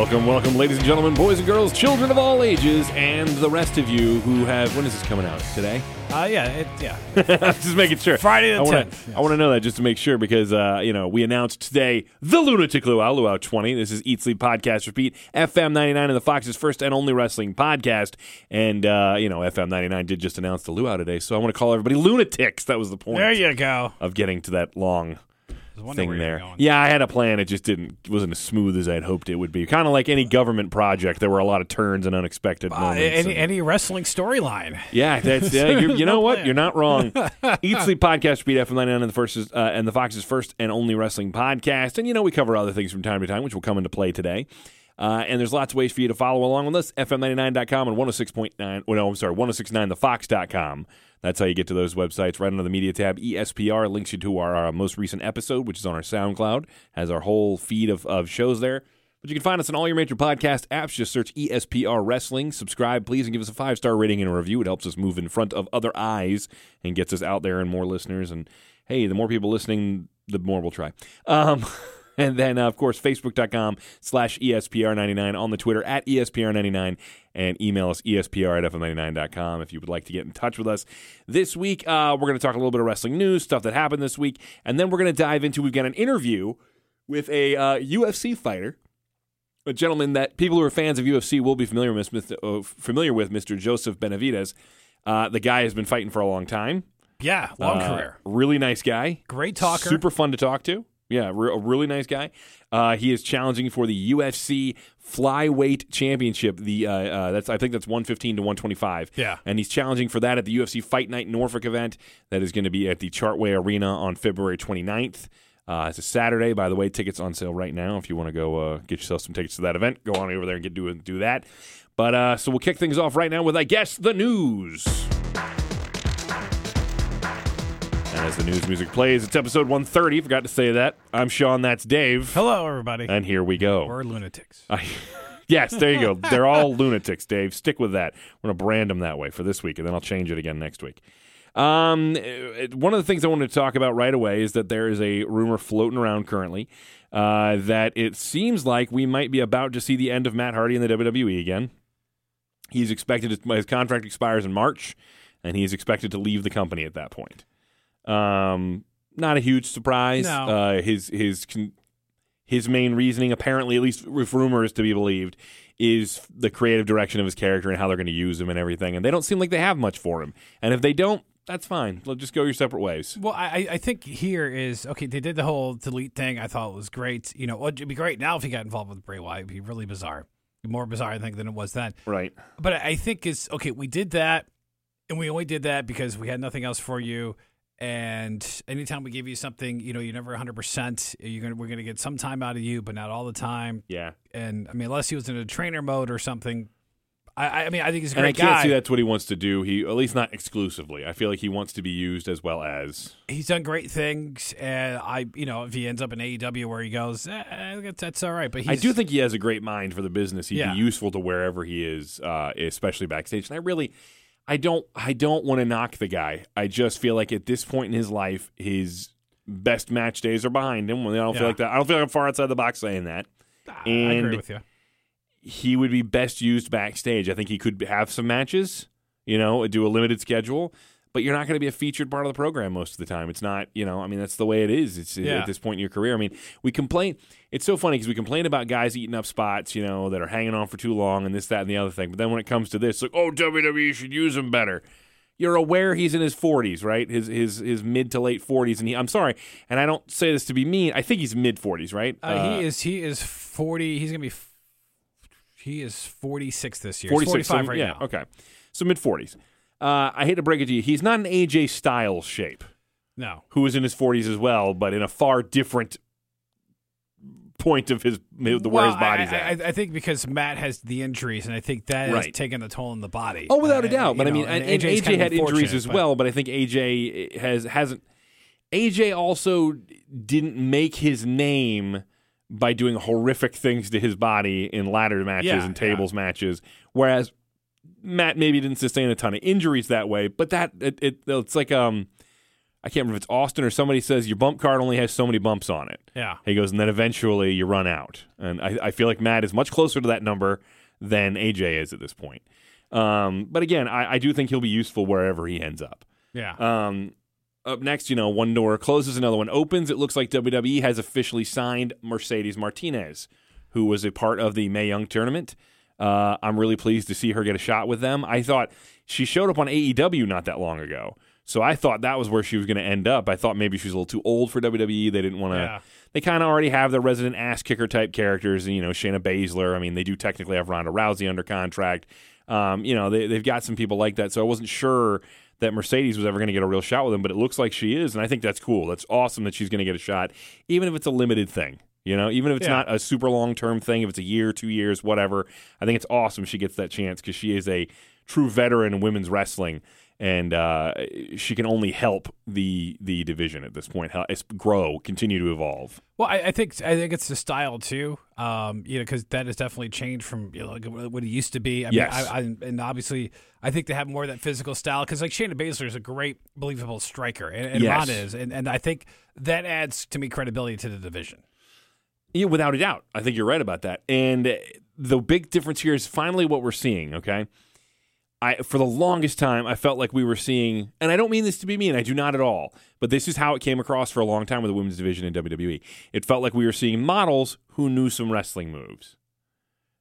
Welcome, welcome, ladies and gentlemen, boys and girls, children of all ages, and the rest of you who have. When is this coming out? Today? Uh, yeah, it, yeah. just making sure. Friday the I wanna- 10th, yes. I want to know that just to make sure because, uh, you know, we announced today the Lunatic Luau, Luau 20. This is Eat Sleep Podcast Repeat, FM 99 and the Fox's first and only wrestling podcast. And, uh, you know, FM 99 did just announce the Luau today, so I want to call everybody lunatics. That was the point There you go. of getting to that long I was wondering thing where you were there. Yeah, I had a plan. It just didn't wasn't as smooth as I'd hoped it would be. Kind of like any government project, there were a lot of turns and unexpected Uh, moments. any, and- any wrestling storyline. yeah, that's yeah. You, you know No what? plan. You're not wrong. Eat Sleep Podcast, Beat FM 99 and the first is, uh, and the Fox's first and only wrestling podcast. And you know we cover other things from time to time, which will come into play today. Uh, and there's lots of ways for you to follow along with us. FM99.com and 106.9. Well, no, I'm sorry, 1069thefox.com. That's how you get to those websites. Right under the media tab, ESPR links you to our, our most recent episode, which is on our SoundCloud. Has our whole feed of, of shows there. But you can find us on all your major podcast apps. Just search ESPR Wrestling. Subscribe, please, and give us a five star rating and a review. It helps us move in front of other eyes and gets us out there and more listeners. And hey, the more people listening, the more we'll try. Um, and then, uh, of course, facebook.com slash E ESPR99 on the Twitter at E ESPR99 and email us ESPR at FM99.com if you would like to get in touch with us. This week, uh, we're going to talk a little bit of wrestling news, stuff that happened this week. And then we're going to dive into, we've got an interview with a uh, UFC fighter a gentleman that people who are fans of UFC will be familiar with, Mr. Uh, familiar with Mr. Joseph Benavidez. Uh, the guy has been fighting for a long time. Yeah, long Uh, career. Really nice guy. Great talker. Super fun to talk to. Yeah, re- a really nice guy. Uh, he is challenging for the UFC flyweight championship. The uh, uh, that's I think that's 115 to 125. Yeah. and he's challenging for that at the UFC Fight Night Norfolk event that is going to be at the Chartway Arena on February 29th. Uh, it's a Saturday, by the way. Tickets on sale right now. If you want to go uh, get yourself some tickets to that event, go on over there and get do do that. But uh, so we'll kick things off right now with I guess the news. As the news music plays, it's episode 130. Forgot to say that. I'm Sean. That's Dave. Hello, everybody. And here we go. We're lunatics. I, yes, there you go. They're all lunatics, Dave. Stick with that. We're going to brand them that way for this week, and then I'll change it again next week. Um, one of the things I wanted to talk about right away is that there is a rumor floating around currently uh, that it seems like we might be about to see the end of Matt Hardy in the WWE again. He's expected to, his contract expires in March, and he is expected to leave the company at that point. Um, not a huge surprise. No. Uh, his his con- his main reasoning, apparently, at least with rumors to be believed, is the creative direction of his character and how they're going to use him and everything. And they don't seem like they have much for him. And if they don't, that's fine. Let just go your separate ways. Well, I, I think here is okay. They did the whole delete thing. I thought it was great. You know, it'd be great now if he got involved with Bray Wyatt. It'd be really bizarre, more bizarre, I think, than it was then. Right. But I think it's okay. We did that, and we only did that because we had nothing else for you. And anytime we give you something, you know, you're never 100. percent You're gonna we're gonna get some time out of you, but not all the time. Yeah. And I mean, unless he was in a trainer mode or something. I, I mean, I think he's a And I can't guy. see that's what he wants to do. He at least not exclusively. I feel like he wants to be used as well as He's done great things, and I, you know, if he ends up in AEW where he goes, eh, that's, that's all right. But he's, I do think he has a great mind for the business. He'd Yeah. be useful to wherever he is, uh, especially backstage. And I really, I don't, I don't want to knock the guy. I just feel like at this point in his life, his best match days are behind him. I don't feel like that. I don't feel like I'm far outside the box saying that. Ah, I and- agree with you. He would be best used backstage. I think he could have some matches, you know, do a limited schedule. But you're not going to be a featured part of the program most of the time. It's not, you know, I mean, that's the way it is. It's Yeah. at this point in your career. I mean, we complain. It's so funny because we complain about guys eating up spots, you know, that are hanging on for too long and this, that, and the other thing. But then when it comes to this, like, oh, WWE should use him better. You're aware he's in his 40s, right? His his his mid to late 40s, and he. I'm sorry, and I don't say this to be mean. I think he's mid 40s, right? Uh, he is he is forty. He's gonna be. He is forty six this year. 46, forty five so- right yeah, now. okay. So mid 40s. Uh, I hate to break it to you, he's not an AJ Styles shape, No, who is in his 40s as well, but in a far different point of his the where his body's I, at. I, I think because Matt has the injuries, and I think that has Right. taken the toll on the body. Oh, without a Uh, doubt. But you I mean, and, and AJ kind of had injuries as but- well. But I think AJ has hasn't. AJ also didn't make his name by doing horrific things to his body in ladder matches Yeah, and tables matches, whereas Matt maybe didn't sustain a ton of injuries that way. But that it, it it's like um I can't remember if it's Austin or somebody says your bump card only has so many bumps on it. Yeah. He goes, and then eventually you run out. And I, I feel like Matt is much closer to that number than AJ is at this point. Um, but again, I, I do think he'll be useful wherever he ends up. Yeah. Um, up next, you know, one door closes, another one opens. It looks like WWE has officially signed Mercedes Martinez, who was a part of the Mae Young tournament. Uh, I'm really pleased to see her get a shot with them. I thought she showed up on AEW not that long ago. So I thought that was where she was going to end up. I thought maybe she was a little too old for WWE. They didn't want to. Yeah. They kind of already have their resident ass kicker type characters. You know, Shayna Baszler. I mean, they do technically have Ronda Rousey under contract. Um, you know, they, they've got some people like that. So I wasn't sure that Mercedes was ever going to get a real shot with them, but it looks like she is, and I think that's cool. That's awesome that she's going to get a shot, even if it's a limited thing. You know, even if it's Yeah. not a super long term thing, if it's a year, two years, whatever. I think it's awesome she gets that chance because she is a true veteran in women's wrestling, and uh, she can only help the the division at this point. It's grow, continue to evolve. Well, I, I think I think it's the style too. Um, you know, because that has definitely changed from you know like what it used to be. I Yes. mean, I, I, and obviously, I think they have more of that physical style because like Shayna Baszler is a great, believable striker, and, and Yes. Ronda is, and, and I think that adds to me credibility to the division. Yeah, without a doubt. I think you're right about that. And the big difference here is finally what we're seeing, okay? I for the longest time I felt like we were seeing and I don't mean this to be mean, I do not at all, but this is how it came across for a long time with the women's division in WWE. It felt like we were seeing models who knew some wrestling moves.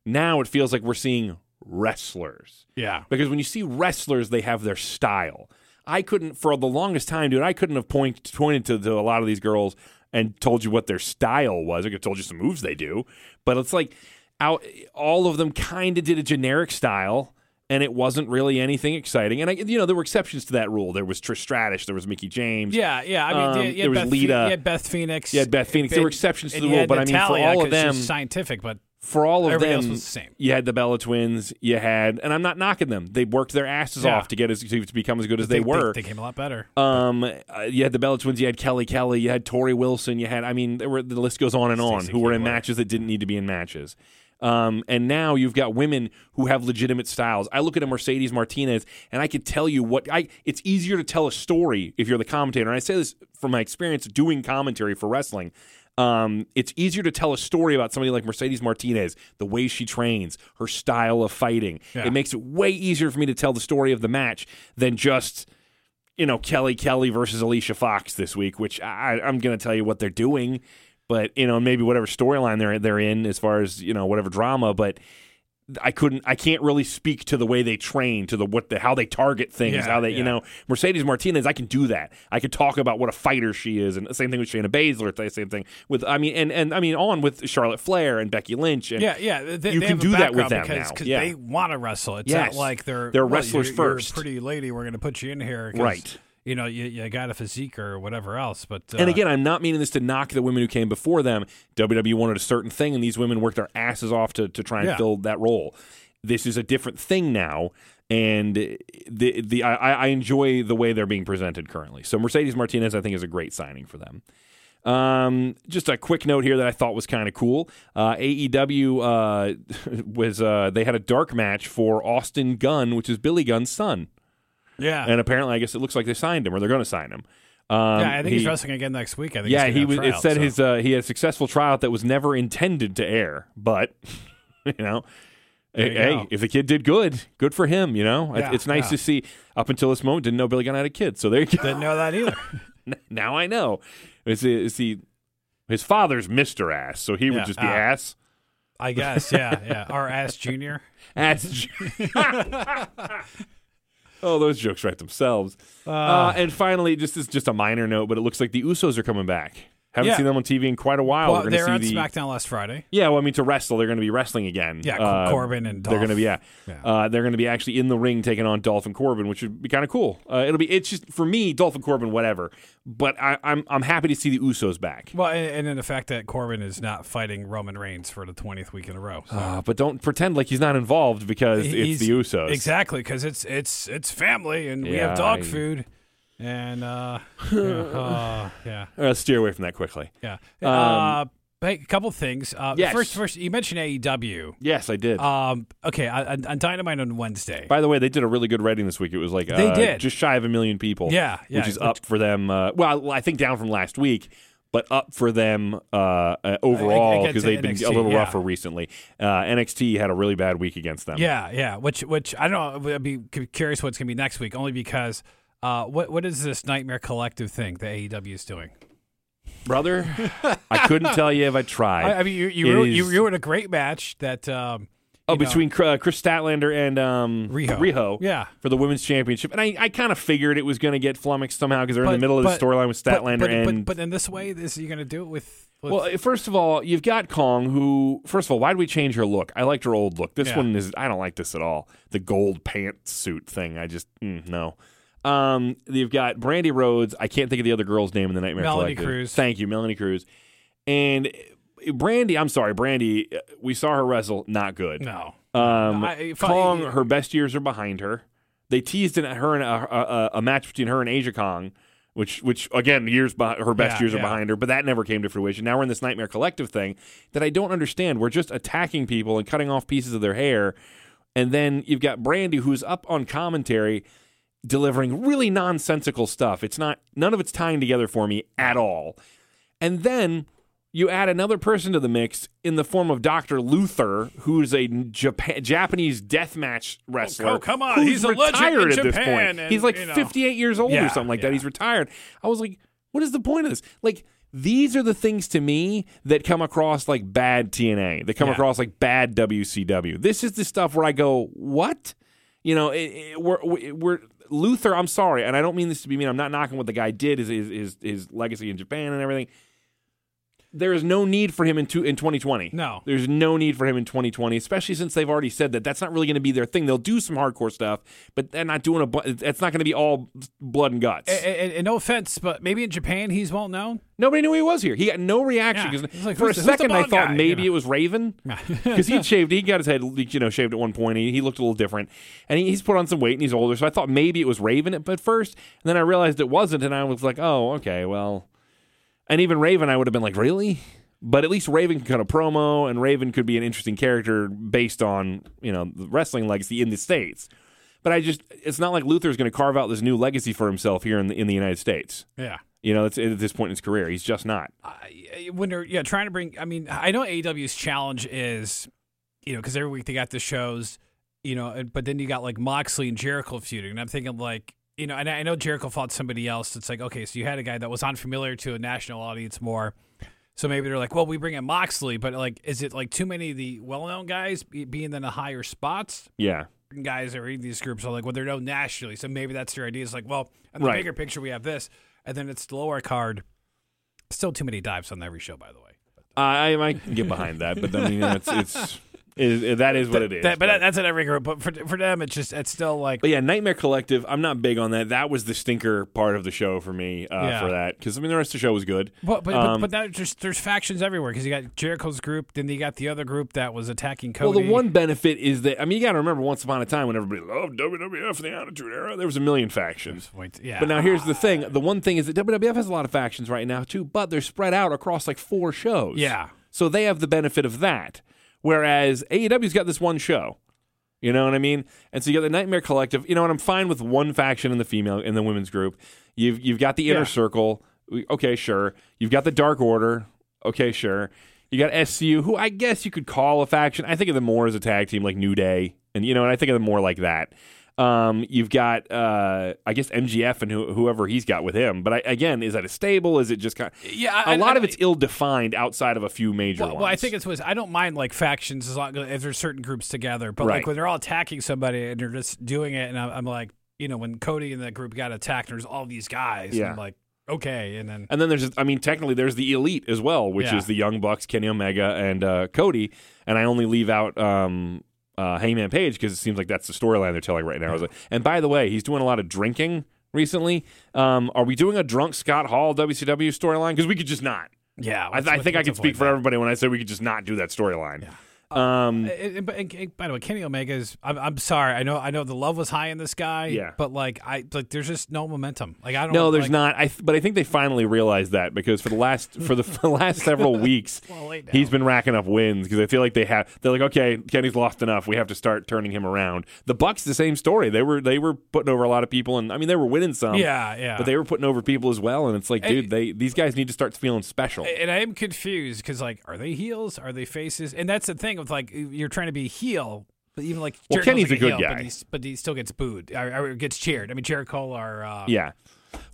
Now it feels like we're seeing wrestlers. Yeah, Because when you see wrestlers, they have their style. I couldn't, for the longest time, dude, I couldn't have point, pointed to, to a lot of these girls and told you what their style was. I could have told you some moves they do. But it's like out, all of them kind of did a generic style. And it wasn't really anything exciting. And I, you know, there were exceptions to that rule. There was Trish Stratus. There was Mickie James. yeah, yeah. I mean, Um, there was Beth, Lita. You had Beth Phoenix. Yeah, Beth Phoenix. There were exceptions to the rule, but I mean, for all of them, scientific, but for all of Everybody them, else was the same. you had the Bella Twins. You had, and I'm not knocking them. They worked their asses Yeah. off to get as to become as good as they, were. They, came a lot better. Um, uh, you had the Bella Twins. You had Kelly Kelly. You had Torrie Wilson. You had, I mean, there were the list goes on and on. Stacey Who were in matches that didn't need to be in matches. Um, and now you've got women who have legitimate styles. I look at a Mercedes Martinez, and I could tell you what I. It's easier to tell a story if you're the commentator. And I say this from my experience doing commentary for wrestling. Um, it's easier to tell a story about somebody like Mercedes Martinez, the way she trains, her style of fighting. Yeah. It makes it way easier for me to tell the story of the match than just you know, Kelly Kelly versus Alicia Fox this week, which I, I'm going to tell you what they're doing, but you know, maybe whatever storyline they're they're in as far as you know whatever drama, but. I couldn't. I can't really speak to the way they train, to the what the how they target things, Yeah, how they you know Mercedes Martinez. I can do that. I could talk about what a fighter she is, and the same thing with Shayna Baszler. The same thing with I mean, and and I mean on with Charlotte Flair and Becky Lynch. And Yeah, yeah. They, You they can do that with them because, now. 'cause Yeah. they want to wrestle. It's Yes. not like they're They're well, wrestlers you're, you're a first. pretty lady, we're going to put you in here Right. You know, you, you got a physique or whatever else, but uh, And again, I'm not meaning this to knock the women who came before them. WWE wanted a certain thing, and these women worked their asses off to, to try and Yeah. fill that role. This is a different thing now, and the the I, I enjoy the way they're being presented currently. So Mercedes Martinez, I think, is a great signing for them. Um, just a quick note here that I thought was kind of cool. Uh, AEW uh, was uh, they had a dark match for Austin Gunn, which is Billy Gunn's son, yeah, and apparently, I guess it looks like they signed him or they're going to sign him. Um, yeah. I think he- he's wrestling again next week. I think. yeah, he was. have It said so. his uh, he had a successful tryout that was never intended to air, but you know, hey, you hey, if the kid did good, good for him. You know, Yeah, it's nice yeah. to see. Up until this moment, didn't know Billy Gunn had a kid, so there you go. Didn't know that either. now I know. Is he, is he his father's Mister Ass, so he would just be ah. ass. I guess. Yeah, yeah. Our ass junior. Ass. Oh, those jokes write themselves. Uh, Uh, and finally, just is just a minor note, but it looks like the Usos are coming back. Haven't Yeah. seen them on TV in quite a while. well, they were on the SmackDown last Friday. Yeah, well, I mean, to wrestle, they're going to be wrestling again. Yeah, Uh, Corbin and they're going to be yeah, Yeah. Uh, they're going to be actually in the ring taking on Dolphin Corbin, which would be kind of cool. Uh, it'll be it's just for me, Dolphin Corbin, whatever. But I, I'm I'm happy to see the Usos back. Well, and, and then the fact that Corbin is not fighting Roman Reigns for the twentieth week in a row. So. Uh, but don't pretend like he's not involved because it's the Usos. Exactly, because it's it's it's family, and we have dog I- food, and uh, yeah, uh, yeah, Uh, steer away from that quickly. yeah. Um, uh, a couple things. Uh, Yes. First, first, you mentioned AEW. Yes, I did. Um, okay, on, on Dynamite on Wednesday. By the way, they did a really good rating this week. It was like They uh, did. just shy of a million people. Yeah, yeah, which is up for them. Uh, well, I think down from last week, but up for them uh, uh, overall because they've been a little yeah. rougher recently. Uh, NXT had a really bad week against them. Yeah, yeah. Which, which I don't know. I'd be curious what's going to be next week, only because uh, what what is this Nightmare Collective thing that AEW is doing? brother, I couldn't tell you if I tried. I, I mean, you you ruined, you is- ruined a great match that. Um, oh, you know, between uh, Kris Statlander and um, Riho. Yeah. for the women's championship, and I, I kind of figured it was going to get flummoxed somehow because they're in the middle of the storyline with Statlander but, and but, but in this way, is you're going to do it with? with Well, first of all, you've got Kong, who, first of all, why did we change her look? I liked her old look. This Yeah. one is, I don't like this at all. The gold pantsuit thing, I just, mm, no. Um, you've got Brandi Rhodes. I can't think of the other girl's name in the Nightmare Melanie Collective. Cruz. Thank you, Melanie Cruz. And uh, Brandi, I'm sorry, Brandi, uh, we saw her wrestle, not good. no. Um, I- if I- Kong, her best years are behind her. They teased in her and a, a, a match between her and Aja Kong, which, which again, years her best Yeah, years are behind her, but that never came to fruition. Now we're in this Nightmare Collective thing that I don't understand. We're just attacking people and cutting off pieces of their hair, and then you've got Brandi who's up on commentary delivering really nonsensical stuff. It's not none of it's tying together for me at all. And then you add another person to the mix in the form of Dr. Luther, who's a Japa- Japanese deathmatch oh, wrestler. oh, come on. He's retired in at this point. and, He's like you know. 58 years old or something like that. He's retired. I was like, what is the point of this? Like, these are the things to me that come across like bad TNA. They come Yeah. across like bad WCW. This is the stuff where I go, what? You know, it, it, we're, we're Luther. I'm sorry, and I don't mean this to be mean. I'm not knocking what the guy did, his his his, legacy in Japan and everything. There is no need for him in two, in 2020. No. there's no need for him in 2020, especially since they've already said that that's not really going to be their thing. They'll do some hardcore stuff, but they're not doing a. It's not going to be all blood and guts. And, and- and no offense, but maybe in Japan he's well known. Nobody knew he was here. He got no reaction Yeah. like, for a the- second I thought guy, maybe you know? it was Raven because he shaved. He got his head you know shaved at one point. He, he looked a little different, and he, he's put on some weight and he's older. So I thought maybe it was Raven at first, and then I realized it wasn't, and I was like, oh okay, well. And even Raven, I would have been like, really? But at least Raven could cut a promo, and Raven could be an interesting character based on you know the wrestling legacy in the states. But I just, it's not like Luther's going to carve out this new legacy for himself here in the in the United States. Yeah. You know, it's at this point in his career, he's just not. I- when yeah trying to bring i mean i know aew's challenge is you know because every week they got the shows you know but then you got like moxley and jericho feuding and i'm thinking like you know and i know jericho fought somebody else it's like okay so you had a guy that was unfamiliar to a national audience more so maybe they're like well we bring in moxley but like is it like too many of the well-known guys being in the higher spots Yeah. guys that are in these groups are like, well, they're known nationally, so maybe that's their idea. It's like, well, in the Right. bigger picture, we have this, and then it's the lower card. Still too many dives on every show, by the way. I, I might get behind that, but I mean, it's, it's it, that is what it is. That- but that, that's in every group. But for for them, it's just it's still like But yeah, Nightmare Collective. I'm not big on that. That was the stinker part of the show for me. Uh, Yeah. For that, because I mean, the rest of the show was good. But but, Um, but, but that just there's factions everywhere because you got Jericho's group, then you got the other group that was attacking Cody. Well, the one benefit is that I mean, you got to remember, once upon a time, when everybody loved WWF in the Attitude Era, there was a million factions. Yeah, But now here's the thing: the one thing is that WWF has a lot of factions right now too, but they're spread out across like four shows. Yeah. so they have the benefit of that. Whereas AEW's got this one show. You know what I mean? And so you got the Nightmare Collective. You know what? I'm fine with one faction in the female in the women's group. You've you've got the Inner Yeah. Circle. Okay, sure. You've got the Dark Order. Okay, sure. You got SCU, who I guess you could call a faction. I think of them more as a tag team, like New Day, and you know, and I think of them more like that. Um, you've got, uh, I guess MJF and who, whoever he's got with him. But I, again, is that a stable? Is it just kind? Yeah, a I- lot I- of it's ill defined outside of a few major Well, ones. well, I think it's was I don't mind like factions as long as there's certain groups together, but Right. like when they're all attacking somebody and they're just doing it, and I'm, I'm like, you know, when Cody and that group got attacked, there's all these guys. Yeah. And I'm like, okay, and then And then there's, I mean, technically there's the elite as well, which Yeah. is the Young Bucks, Kenny Omega, and uh, Cody. And I only leave out um, uh, Hangman Page because it seems like that's the storyline they're telling right now. I was like- And by the way, he's doing a lot of drinking recently. Um, are we doing a drunk Scott Hall WCW storyline? Because we could just not. yeah, I, what's- I think I can speak point for everybody when I say we could just not do that storyline. Um, And- and- but- and- and by the way, Kenny Omega is. I'm, I'm sorry. I know. I know the love was high in this guy. Yeah. But like, I like. There's just no momentum. Like I don't. no, there's like, not. I th- but I think they finally realized that because for the last for the, for the last several weeks, Well, he's been racking up wins because I feel like they have. They're like, okay, Kenny's lost enough. We have to start turning him around. The Bucks, the same story. They were they were putting over a lot of people, and I mean they were winning some. Yeah, yeah. But they were putting over people as well, and it's like, dude, they these guys need to start feeling special. and I am confused because like, are they heels? Are they faces? And that's the thing with like, you're trying to be a heel, but even like, Well, Kenny's like a good heel, guy. but, he's, but he still gets booed or, or gets cheered. I mean, Jericho or uh, yeah.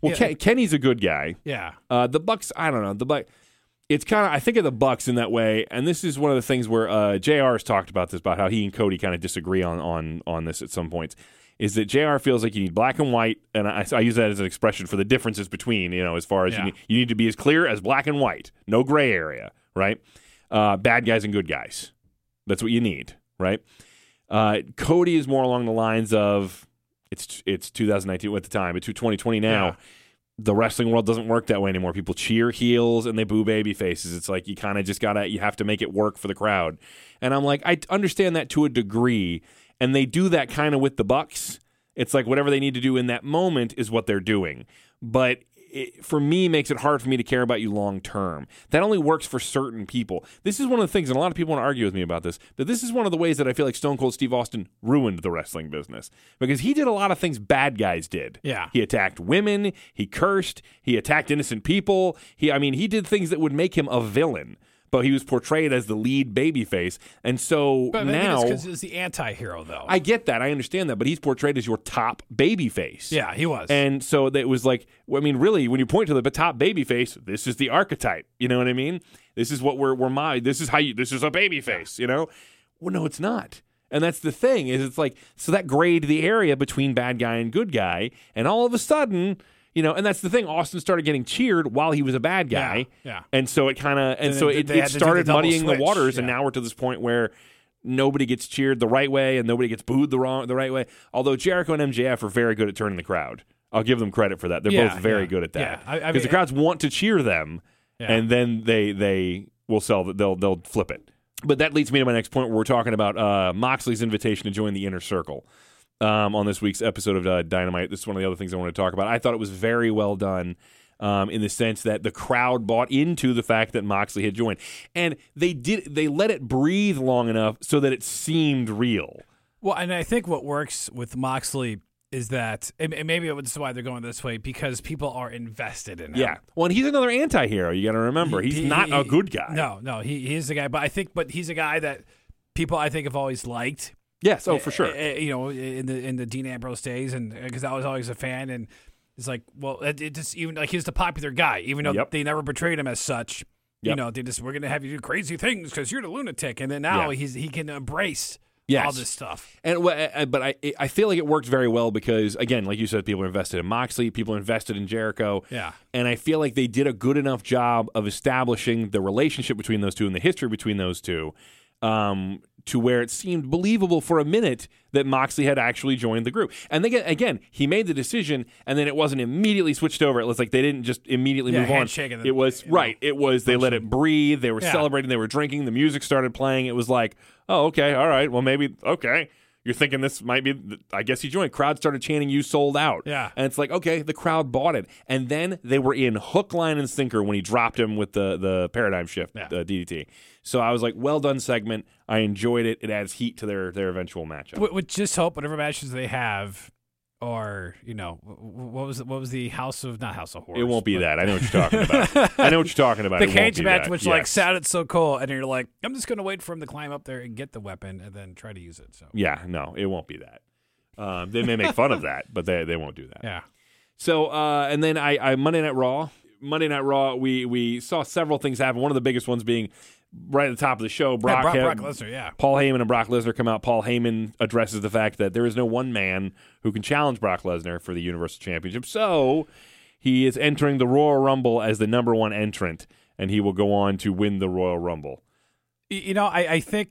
Well, Yeah. Ken- Kenny's a good guy. yeah, Uh, the Bucks, I don't know. The Buck, it's kind of I think of the Bucks in that way, and this is one of the things where uh, Jr. has talked about this about how he and Cody kind of disagree on on on this at some points. Is that Jr. feels like you need black and white, and I, I use that as an expression for the differences between you know as far as Yeah. you, need, you need to be as clear as black and white, no gray area, right? Uh, bad guys and good guys, that's what you need, right? Uh, Cody is more along the lines of it's it's 2019 at the time, it's 2020 now Yeah. the wrestling world doesn't work that way anymore. People cheer heels and they boo baby faces. It's like you kind of just gotta you have to make it work for the crowd. And I'm like, I understand that to a degree, and they do that kind of with the Bucks. It's like whatever they need to do in that moment is what they're doing. But it, for me, makes it hard for me to care about you long term. That only works for certain people. This is one of the things, and a lot of people want to argue with me about this. But this is one of the ways that I feel like Stone Cold Steve Austin ruined the wrestling business because he did a lot of things bad guys did. Yeah. He attacked women. He cursed. He attacked innocent people. He, I mean, he did things that would make him a villain. But he was portrayed as the lead babyface, and so but now because he's the anti-hero though. I get that. I understand that. But he's portrayed as your top babyface. yeah, he was. And so it was like, I mean, really, when you point to the top babyface, this is the archetype. You know what I mean? This is what we're we're my. This is how you. This is a babyface. You know? Well, no, it's not. And that's the thing is, it's like so that grade the area between bad guy and good guy, and all of a sudden, you know, and that's the thing. Austin started getting cheered while he was a bad guy. Yeah, yeah. And so it kind of, and, And so it, it had to do the started double muddying the switch, waters, and now we're to this point where nobody gets cheered the right way and nobody gets booed the wrong the right way. Although Jericho and MJF are very good at turning the crowd. I'll give them credit for that. They're Yeah, both very yeah, good at that. yeah. I- Because mean- the crowds want to cheer them Yeah. and then they they will sell that they'll they'll flip it. But that leads me to my next point where we're talking about uh, Moxley's invitation to join the inner circle. Um, on this week's episode of uh, Dynamite, this is one of the other things I want to talk about. I thought it was very well done um, in the sense that the crowd bought into the fact that Moxley had joined, and they did they let it breathe long enough so that it seemed real. Well, and I think what works with Moxley is that, and maybe that's why they're going this way because people are invested in him. Yeah. Well, and he's another anti-hero. You got to remember, he's He- not he- a good guy. No, no, he he's the guy. But I think, but he's a guy that people I think have always liked. Yes. Oh, for sure. Uh, uh, you know, in the in the Dean Ambrose days, and because I was always a fan, and it's like, well, it, it just even like he's the popular guy, even though Yep. they never portrayed him as such. You know, they just we're gonna have you do crazy things because you're the lunatic, and then now Yeah. he's he can embrace Yes. all this stuff. And but I I feel like it worked very well because again, like you said, people are invested in Moxley, people are invested in Jericho. Yeah. And I feel like they did a good enough job of establishing the relationship between those two and the history between those two, um, to where it seemed believable for a minute that Moxley had actually joined the group. And then again, again, he made the decision, and then it wasn't immediately switched over. It was like they didn't just immediately Yeah, move on. then, It was right. It was they let it breathe. They were Yeah. celebrating. They were drinking. The music started playing. It was like, oh, okay, all right. Well, maybe okay. You're thinking this might be. I guess he joined. Crowd started chanting, "You sold out." Yeah. and it's like, okay, the crowd bought it, and then they were in hook, line, and sinker when he dropped him with the the paradigm shift, Yeah. the DDT. So I was like, well done segment. I enjoyed it. It adds heat to their their eventual matchup. With, with just hope, whatever matches they have, or you know, wh- wh- what was what was the House of not House of Horrors? It won't be that. I know what you're talking about. I know what you're talking about. The It cage match, that. which like sounded so cool, and you're like, I'm just gonna wait for him to climb up there and get the weapon, and then try to use it. So Yeah, no, it won't be that. Um, they may make fun of that, but they they won't do that. yeah, So uh, and then I, I Monday Night Raw. Monday Night Raw, we we saw several things happen. One of the biggest ones being right at the top of the show. Brock, yeah, Brock, Brock Lesnar, yeah. Paul Heyman and Brock Lesnar come out. Paul Heyman addresses the fact that there is no one man who can challenge Brock Lesnar for the Universal Championship. So he is entering the Royal Rumble as the number one entrant, and he will go on to win the Royal Rumble. You know, I, I think,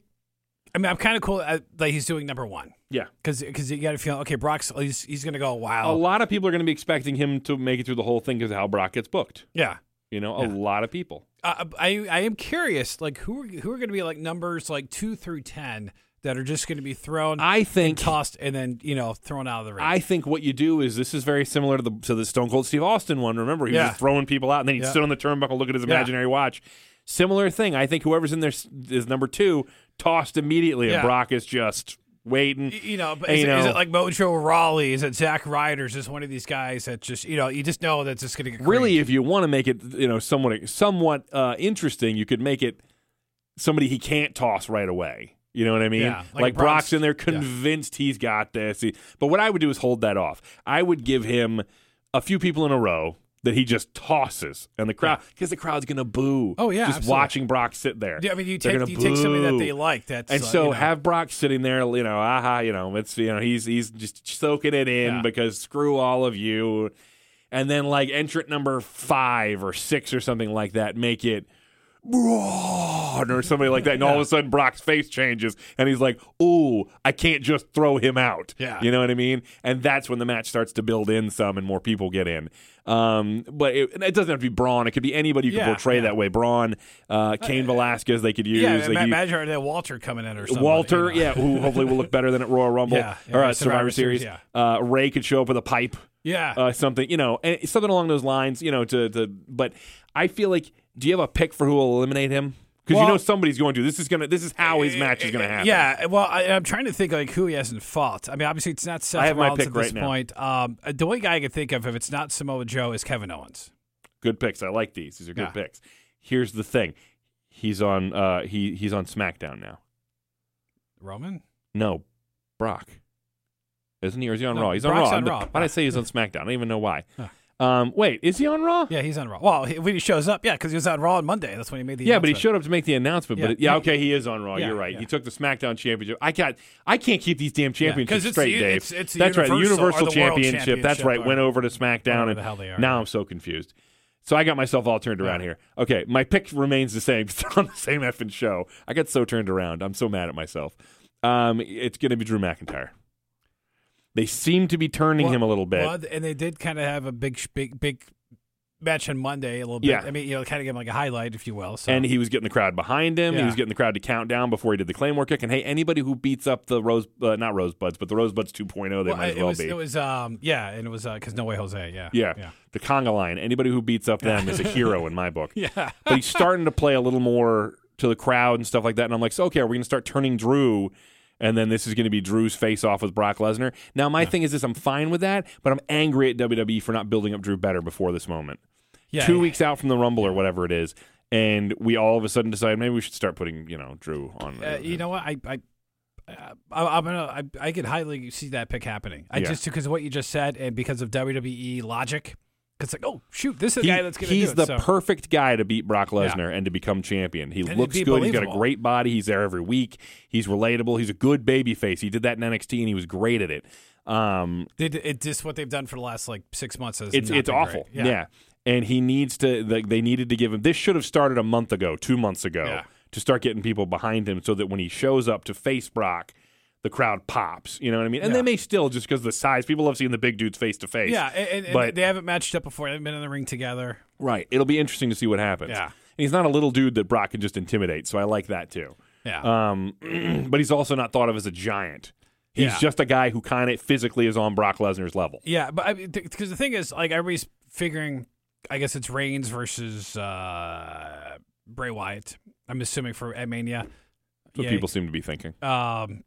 I mean, I'm kind of cool at, that he's doing number one Yeah. because you got to feel okay. Brock's he's, he's gonna go wild. A lot of people are going to be expecting him to make it through the whole thing because of how Brock gets booked. yeah. You know, a Yeah. lot of people. I, I I am curious, like who are, who are going to be like numbers like two through ten that are just going to be thrown, I think tossed, and then you know thrown out of the ring. I think what you do is this is very similar to the to the Stone Cold Steve Austin one. Remember, he Yeah. was throwing people out, and then he'd Yeah. sit on the turnbuckle, look at his Yeah. imaginary watch. Similar thing. I think whoever's in there is number two, tossed immediately, Yeah. and Brock is just waiting. You know, but is, you it, is know- it like Mojo Rawley? Is it Zack Ryder? Is one of these guys that just you know you just know that's just going to get Really, creamed? if you want to make it, you know, somewhat somewhat uh, interesting, you could make it somebody he can't toss right away. You know what I mean? Yeah, like like Braun's- Brock's in there yeah. convinced he's got this. He- but what I would do is hold that off. I would give him a few people in a row that he just tosses, and the crowd because the crowd's gonna boo. Oh, yeah, just absolutely. watching Brock sit there. Yeah, I mean, you They're take you take somebody that they like. That's And uh, so you know, have Brock sitting there, you know, aha, you know, it's you know, he's he's just soaking it in Yeah. because screw all of you. And then like entrant number five or six or something like that, make it Braun or somebody like that, and all of a sudden Brock's face changes, and he's like, "Ooh, I can't just throw him out." Yeah. you know what I mean. And that's when the match starts to build in some, and more people get in. Um, but it, it doesn't have to be Braun; it could be anybody you Yeah, can portray yeah. that way. Braun, uh, Cain Velasquez, they could use. yeah, They could- imagine that Walter coming in or something. Walter, you know. yeah, who hopefully will look better than at Royal Rumble Yeah, or uh, Survivor Survivor, Series, Series. yeah. Uh, Ray could show up with a pipe, yeah. uh, something, you know, and something along those lines, you know. To, to but I feel like, do you have a pick for who will eliminate him? Because you know somebody's going to. This is gonna. This is how his eh, match is eh, gonna happen. Yeah, eh, well, I, I'm trying to think like who he hasn't fought. I mean, obviously it's not Seth I have my pick at this right point. Um, the only guy I can think of if it's not Samoa Joe is Kevin Owens. good picks. I like these. These are good Yeah. picks. Here's the thing. He's on. Uh, he he's on SmackDown now. Roman. No, Brock. Isn't he? Or is he on No, Raw? He's on Brock's Raw. on Raw. Why did I say he's ah. on SmackDown? I don't even know why. Ah. Um, wait, is he on Raw? Yeah, he's on Raw. Well, he, when he shows up, yeah, because he was on Raw on Monday. That's when he made the Yeah, but he showed up to make the announcement. But Yeah. it- yeah, Yeah. okay, he is on Raw. Yeah, You're right. yeah. He took the SmackDown Championship. I got. I can't keep these damn championships straight, the- Dave. it's- it's That's right. The Universal the World Championship. That's right. Went over to SmackDown, and the hell they are, now. I'm so confused. So I got myself all turned around here. Okay, my pick remains the same. It's on the same effing show. I got so turned around. I'm so mad at myself. Um, it's going to be Drew McIntyre. They seem to be turning Well- him a little bit. Well, and they did kind of have a big, big, big match on Monday. A little bit. Yeah. I mean, you know, kind of give him like a highlight, if you will. So. And he was getting the crowd behind him. He was getting the crowd to count down before he did the Claymore kick. And hey, anybody who beats up the Rose, uh, not Rosebuds, but the Rosebuds 2.0, they Well, might as well was, be. it was, um, yeah, and it was because No Way Jose, yeah, yeah. yeah, the conga line. Anybody who beats up them is a hero in my book. yeah. But he's starting to play a little more to the crowd and stuff like that. And I'm like, so okay, are we going to start turning Drew? And then this is going to be Drew's face off with Brock Lesnar. Now, my thing is this: I'm fine with that, but I'm angry at WWE for not building up Drew better before this moment. yeah, Two yeah. weeks out from the Rumble or whatever it is, and we all of a sudden decide maybe we should start putting you know Drew on. Uh, you know what? I, I, uh, I, I'm gonna. I, I could highly see that pick happening. I Yeah. just because of what you just said, and because of WWE logic. Because like, oh shoot, this is the He- guy that's gonna he's do it. the so. perfect guy to beat Brock Lesnar and to become champion. He it'd looks good. He's got a great body. He's there every week. He's relatable. He's a good baby face. He did that in NXT and he was great at it. Um, Did it just what they've done for the last like six months? Has it's not awful. great. Yeah. and he needs to. They, they needed to give him. This should have started a month ago, two months ago, Yeah. to start getting people behind him, so that when he shows up to face Brock. The crowd pops, you know what I mean, and Yeah. they may still just because the size. People love seeing the big dudes face to face. Yeah, and, and- But- they haven't matched up before. They haven't been in the ring together. right. It'll be interesting to see what happens. Yeah. and he's not a little dude that Brock can just intimidate, so I like that too. Yeah, Um, but he's also not thought of as a giant. He's Yeah. just a guy who kind of physically is on Brock Lesnar's level. yeah, but because the thing is, like everybody's figuring. I guess it's Reigns versus uh, Bray Wyatt. I'm assuming for at Mania. That's what Yeah. people seem to be thinking. Um,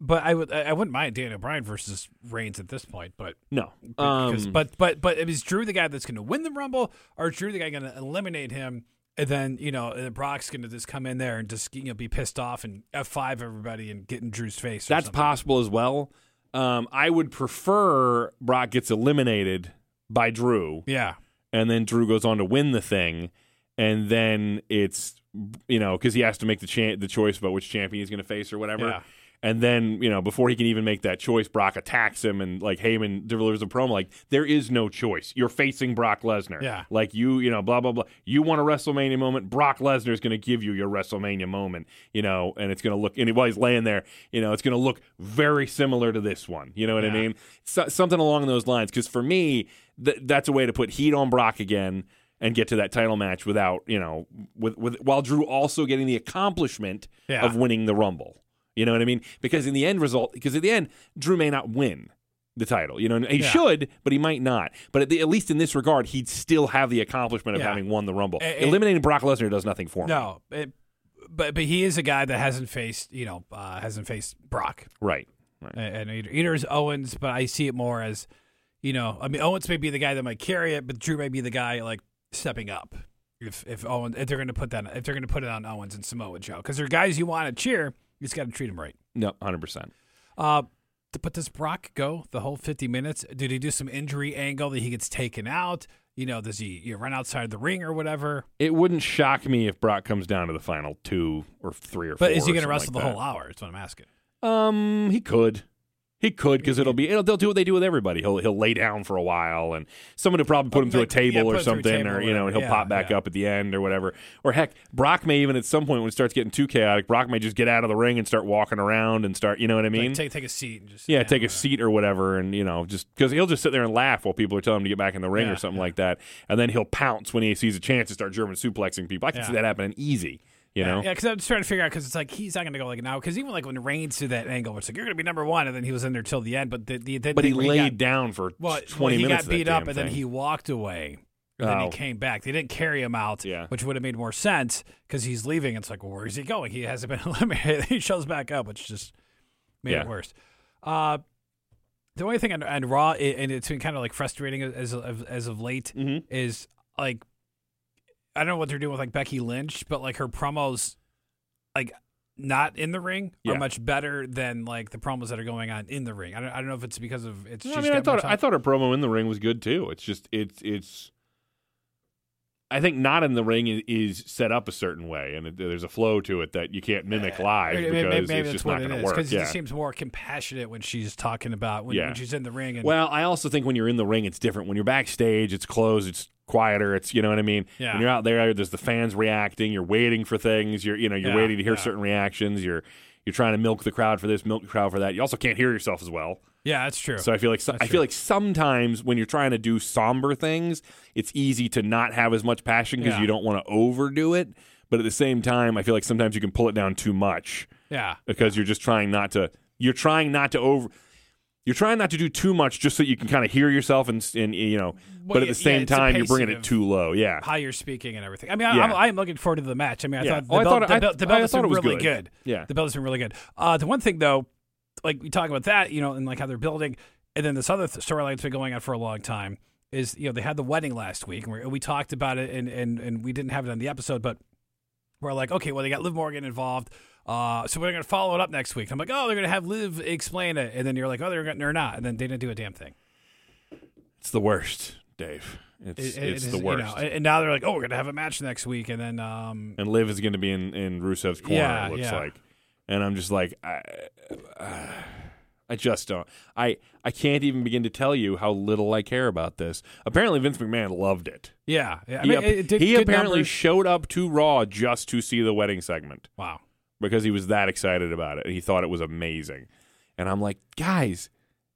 but I would I wouldn't mind Daniel Bryan versus Reigns at this point, but No, because, um, but but but is Drew the guy that's going to win the Rumble, or is Drew the guy going to eliminate him? And then you know, and Brock's going to just come in there and just you know be pissed off and F five everybody and get in Drew's face. or that's something. possible as well. Um, I would prefer Brock gets eliminated by Drew, Yeah, and then Drew goes on to win the thing, and then it's you know because he has to make the cha- the choice about which champion he's going to face or whatever. Yeah. And then you know before he can even make that choice, Brock attacks him and like Heyman delivers a promo like there is no choice. You're facing Brock Lesnar. Yeah. Like you you know blah blah blah. You want a WrestleMania moment? Brock Lesnar is going to give you your WrestleMania moment. You know, and it's going to look and while he's laying there, you know, it's going to look very similar to this one. You know what I mean? So, something along those lines. Because for me, th- that's a way to put heat on Brock again. and get to that title match without you know with with while Drew also getting the accomplishment Yeah. of winning the Rumble. You know what I mean? Because in the end result, because at the end, Drew may not win the title. You know, he Yeah. should, but he might not. But at, the, at least in this regard, he'd still have the accomplishment of Yeah. having won the Rumble. A- Eliminating Brock Lesnar does nothing for him. No, it, but but he is a guy that hasn't faced you know uh, hasn't faced Brock Right. Right. and either, either is Owens, but I see it more as you know I mean Owens may be the guy that might carry it, but Drew may be the guy like stepping up. If if Owens if they're going to put that if they're going to put it on Owens and Samoa Joe because they're guys you want to cheer, you just got to treat him right. No, hundred percent. Uh, but does Brock go the whole 50 minutes? Did he do some injury angle that he gets taken out? You know, does he you know, run outside the ring or whatever? It wouldn't shock me if Brock comes down to the final two or three or four. But is he going to wrestle the whole hour? That's what I'm asking. Um, he could. He could because it'll be it'll, they'll do what they do with everybody. He'll he'll lay down for a while, and someone will probably put him through a Like, yeah, table or him through a something, table or you know, and he'll whatever. pop back yeah. up at the end or whatever. Or heck, Brock may even at some point when it starts getting too chaotic, Brock may just get out of the ring and start walking around and start, you know what I mean? Like, take take a seat and just yeah, take a seat or whatever, and you know, just because he'll just sit there and laugh while people are telling him to get back in the ring Yeah, or something yeah. like that, and then he'll pounce when he sees a chance to start German suplexing people. I can Yeah. see that happening easy, you know. Yeah, because I'm just trying to figure out because it's like he's not going to go like now because even like when Reigns did that angle, it's like you're going to be number one, and then he was in there till the end. But the, the, the But he thing laid got, down for well, twenty well, he minutes. got beat up, and then he walked away. And then Oh. he came back. They didn't carry him out, Yeah. which would have made more sense because he's leaving. It's like, well, where is he going? He hasn't been eliminated. he shows back up, which just made Yeah. it worse. Uh, the only thing on, on Raw, and it's been kind of like frustrating as of, as of late, Mhm. is like I don't know what they're doing with like Becky Lynch, but like her promos, like not in the ring, Yeah. are much better than like the promos that are going on in the ring. I don't, I don't know if it's because of it's. No, I mean, I thought I thought her promo in the ring was good too. It's just it's it's. I think not in the ring is, set up a certain way, and it, there's a flow to it that you can't mimic eh, live Maybe- because maybe, maybe it's that's just not going to work. because Yeah. it seems more compassionate when she's talking about when, Yeah. when she's in the ring. And, Well, I also think when you're in the ring, it's different. When you're backstage, it's closed, it's quieter. It's you know what I mean. Yeah. When you're out there, there's the fans reacting. You're waiting for things. You're you know you're Yeah, waiting to hear yeah. certain reactions. You're you're trying to milk the crowd for this, milk the crowd for that. You also can't hear yourself as well. yeah, that's true. So I feel like so, I feel like sometimes when you're trying to do somber things, it's easy to not have as much passion because Yeah. you don't want to overdo it. But at the same time, I feel like sometimes you can pull it down too much yeah, because you're just trying not to. You're trying not to over. You're trying not to do too much just so you can kind of hear yourself and and you know. Well, but at the same yeah, time, you're bringing it too low. Yeah. how you're speaking and everything. I mean, I, Yeah. I'm, I'm looking forward to the match. I mean, I Yeah. thought the Oh, I thought- the I- build, the I has been was really good. good. Yeah. The build has been really good. Uh, the one thing though, like we talk about that, you know, and like how they're building, and then this other th- storyline that's been going on for a long time is you know they had the wedding last week, and we, we talked about it, and and and we didn't have it on the episode, but we're like, okay, well they got Liv Morgan involved. Uh, so we're gonna follow it up next week. I'm like, oh, they're gonna have Liv explain it, and then you're like, oh, they're they're not, and then they didn't do a damn thing. It's the worst, Dave. It's It- it it's is, the you worst. know, and now they're like, oh, we're gonna have a match next week, and then um, and Liv is going to be in in Rusev's corner. Yeah, it looks yeah. like, and I'm just like, I, I just don't. I I can't even begin to tell you how little I care about this. Apparently, Vince McMahon loved it. yeah, yeah. I he mean, it, it did he apparently numbers. showed up to Raw just to see the wedding segment wow. Because he was that excited about it. He thought it was amazing, and I'm like, guys,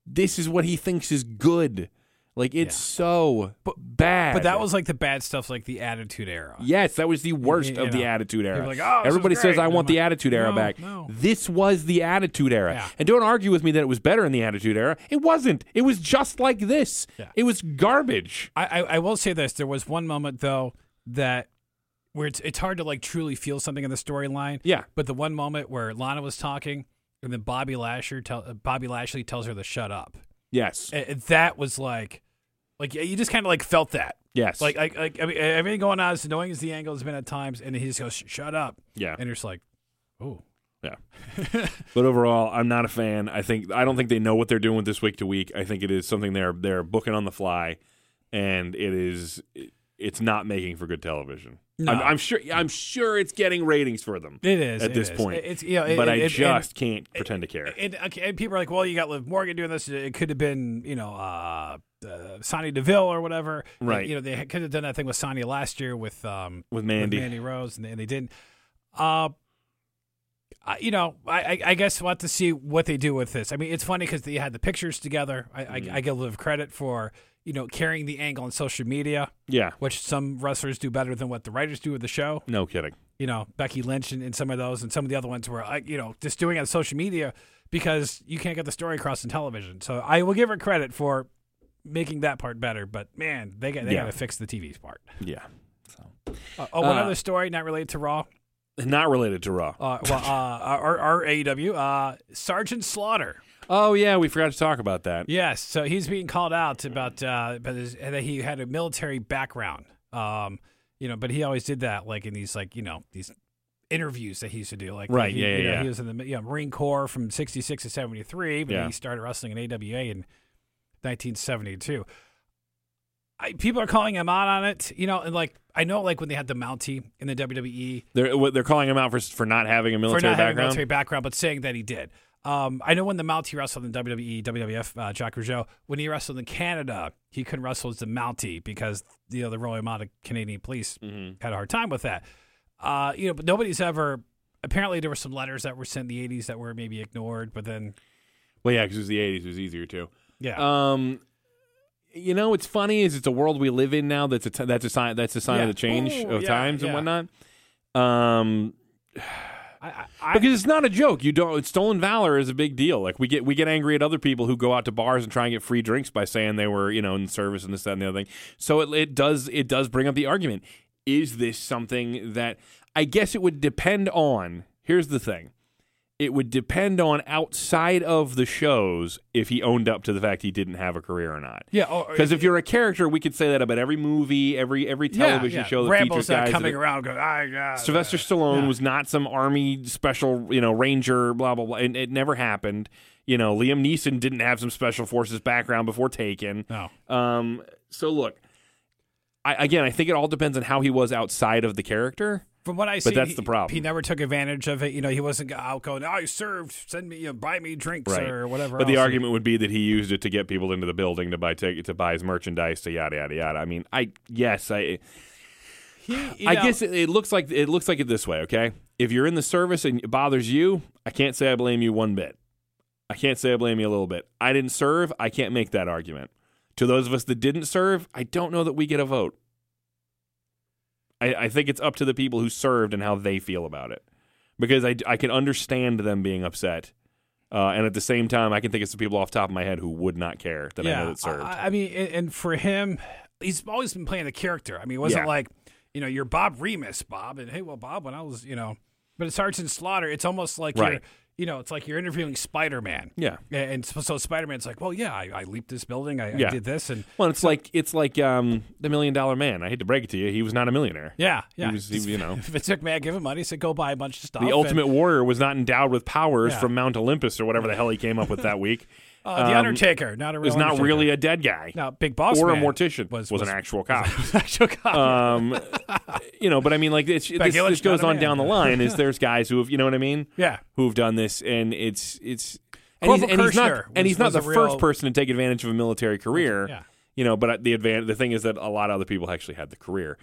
this is what he thinks is good. Like it's so bad. But that was like the bad stuff, like the Attitude Era. Yes, that was the worst you of the Attitude Era. like, "Oh, Everybody says. I And want I'm the like, Attitude Era "No, back. no." This was the Attitude Era. Yeah. And don't argue with me that it was better in the Attitude Era. It wasn't. It was just like this. Yeah. It was garbage. I, I I will say this: there was one moment though that where it's it's hard to like truly feel something in the storyline. Yeah. But the one moment where Lana was talking, and then Bobby Lasher tell uh, Bobby Lashley tells her to shut up. Yes. And- that was like, like you just kind of like felt that. yes. Like, like, like I mean, everything going on as annoying as the angle has been at times, and he just goes, "Shut up," yeah. and you're just like, "Oh, Yeah. but overall, I'm not a fan. I think I don't think they know what they're doing with this week to week. I think it is something they're they're booking on the fly, and it is it's not making for good television. No. I'm, I'm sure I'm sure it's getting ratings for them it is at it this is. point. It's you know, it- but it- I just can't pretend to care. And, and people are like, well, you got Liv Morgan doing this. It could have been, you know, uh, uh, Sonya Deville or whatever. Right. You know, they could have done that thing with Sonya last year with um, with with Mandy. Mandy Rose, and they, and they didn't. Uh, uh, you know, I, I, I guess we'll have to see what they do with this. I mean, it's funny because they had the pictures together. I, Mm-hmm. I, I give a little credit for you know carrying the angle on social media, Yeah. which some wrestlers do better than what the writers do with the show. No kidding. You know, Becky Lynch and, and some of those, and some of the other ones were like, you know, just doing it on social media because you can't get the story across in television. So I will give her credit for making that part better. But man, they got they Yeah. got to fix the TV part. Yeah. So Uh, oh, one Uh, other story not related to Raw. Not related to Raw. Uh, well, uh, our, our AEW, uh, Sergeant Slaughter. Oh yeah, we forgot to talk about that. Yes, so he's being called out about uh, that he had a military background. Um, you know, but he always did that, like in these, like you know, these interviews that he used to do. Like, Right, he, yeah, you know, yeah. He was in the you know, Marine Corps from '66 to '73, but Yeah. he started wrestling in AWA in 1972. I, people are calling him out on it, you know, and like I know, like when they had the Mountie in the WWE, They're what- they're calling him out for for not having a military for not having a background. military background, but saying that he did. Um, I know when the Mountie wrestled in WWE, WWF, uh, Jacques Rougeau, when he wrestled in Canada, he couldn't wrestle as the Mountie because you know the Royal Mounted Canadian Police Mhm. had a hard time with that. Uh, you know, but nobody's ever. Apparently, there were some letters that were sent in the '80s that were maybe ignored, but then Well, yeah, because it was the '80s. It was easier too. yeah, Um, you know, what's funny is it's a world we live in now. That's a t- that's a sign. That's a sign Yeah. of the change Ooh, of yeah, times and yeah. whatnot. Um, I, I, I, because it's not a joke. You don't. Stolen valor is a big deal. Like we get we get angry at other people who go out to bars and try and get free drinks by saying they were you know in service and this that and the other thing. So it it does it does bring up the argument. Is this something that I guess it would depend on? Here's the thing. It would depend on outside of the shows if he owned up to the fact he didn't have a career or not. yeah, Because if you're a character, we could say that about every movie, every every television yeah, yeah. show that Rambo's features guys. coming are- around going, I got Sylvester Stallone Yeah. was not some army special, you know, ranger, blah blah blah. And it never happened. You know, Liam Neeson didn't have some special forces background before Taken. No. Um, so look, I, again, I think it all depends on how he was outside of the character. From what I see, that's he- the problem. He never took advantage of it. You know, he wasn't out going, "Oh, I served. Send me, you know, buy me drinks Right. or whatever." But the argument would be that he used it to get people into the building to buy ticket to buy his merchandise to yada yada yada. I mean, I yes, I He, I know, guess it, it looks like it looks like it this way. Okay, if you're in the service and it bothers you, I can't say I blame you one bit. I can't say I blame you a little bit. I didn't serve. I can't make that argument. To those of us that didn't serve, I don't know that we get a vote. I, I think it's up to the people who served and how they feel about it, because I, I can understand them being upset, uh, and at the same time, I can think of some people off the top of my head who would not care that I know that served. I, I mean, and, and for him, he's always been playing the character. I mean, it wasn't Yeah. like, you know, you're Bob Remus, Bob, and hey, well, Bob, when I was, you know, but it's Sergeant Slaughter. It's almost like you're, Right. You know, it's like you're interviewing Spider Man. yeah. And so, so Spider Man's like, well, yeah, I, I leaped this building, I, Yeah. I did this, and Well, it's like it's like um, the Million Dollar Man. I hate to break it to you, he was not a millionaire. yeah, yeah. He was- he- you know. Vince McMahon give him money, he said, go buy a bunch of stuff. The and- Ultimate Warrior was not endowed with powers Yeah. from Mount Olympus or whatever the hell he came up with that week. uh, the um, Undertaker, not a real Was not Undertaker. really a dead guy No, Big Boss or a mortician. was, Was, an actual cop. actual cop. um, you know, but I mean, like it's, this, this goes on man. down the line. Is there's guys who have, you know what I mean, yeah. who've done this, and it's it's. And he's, and he's not, Kirchner and he's not the real- first person to take advantage of a military career. Yeah. You know, but the advan- the thing is that a lot of other people actually had the career.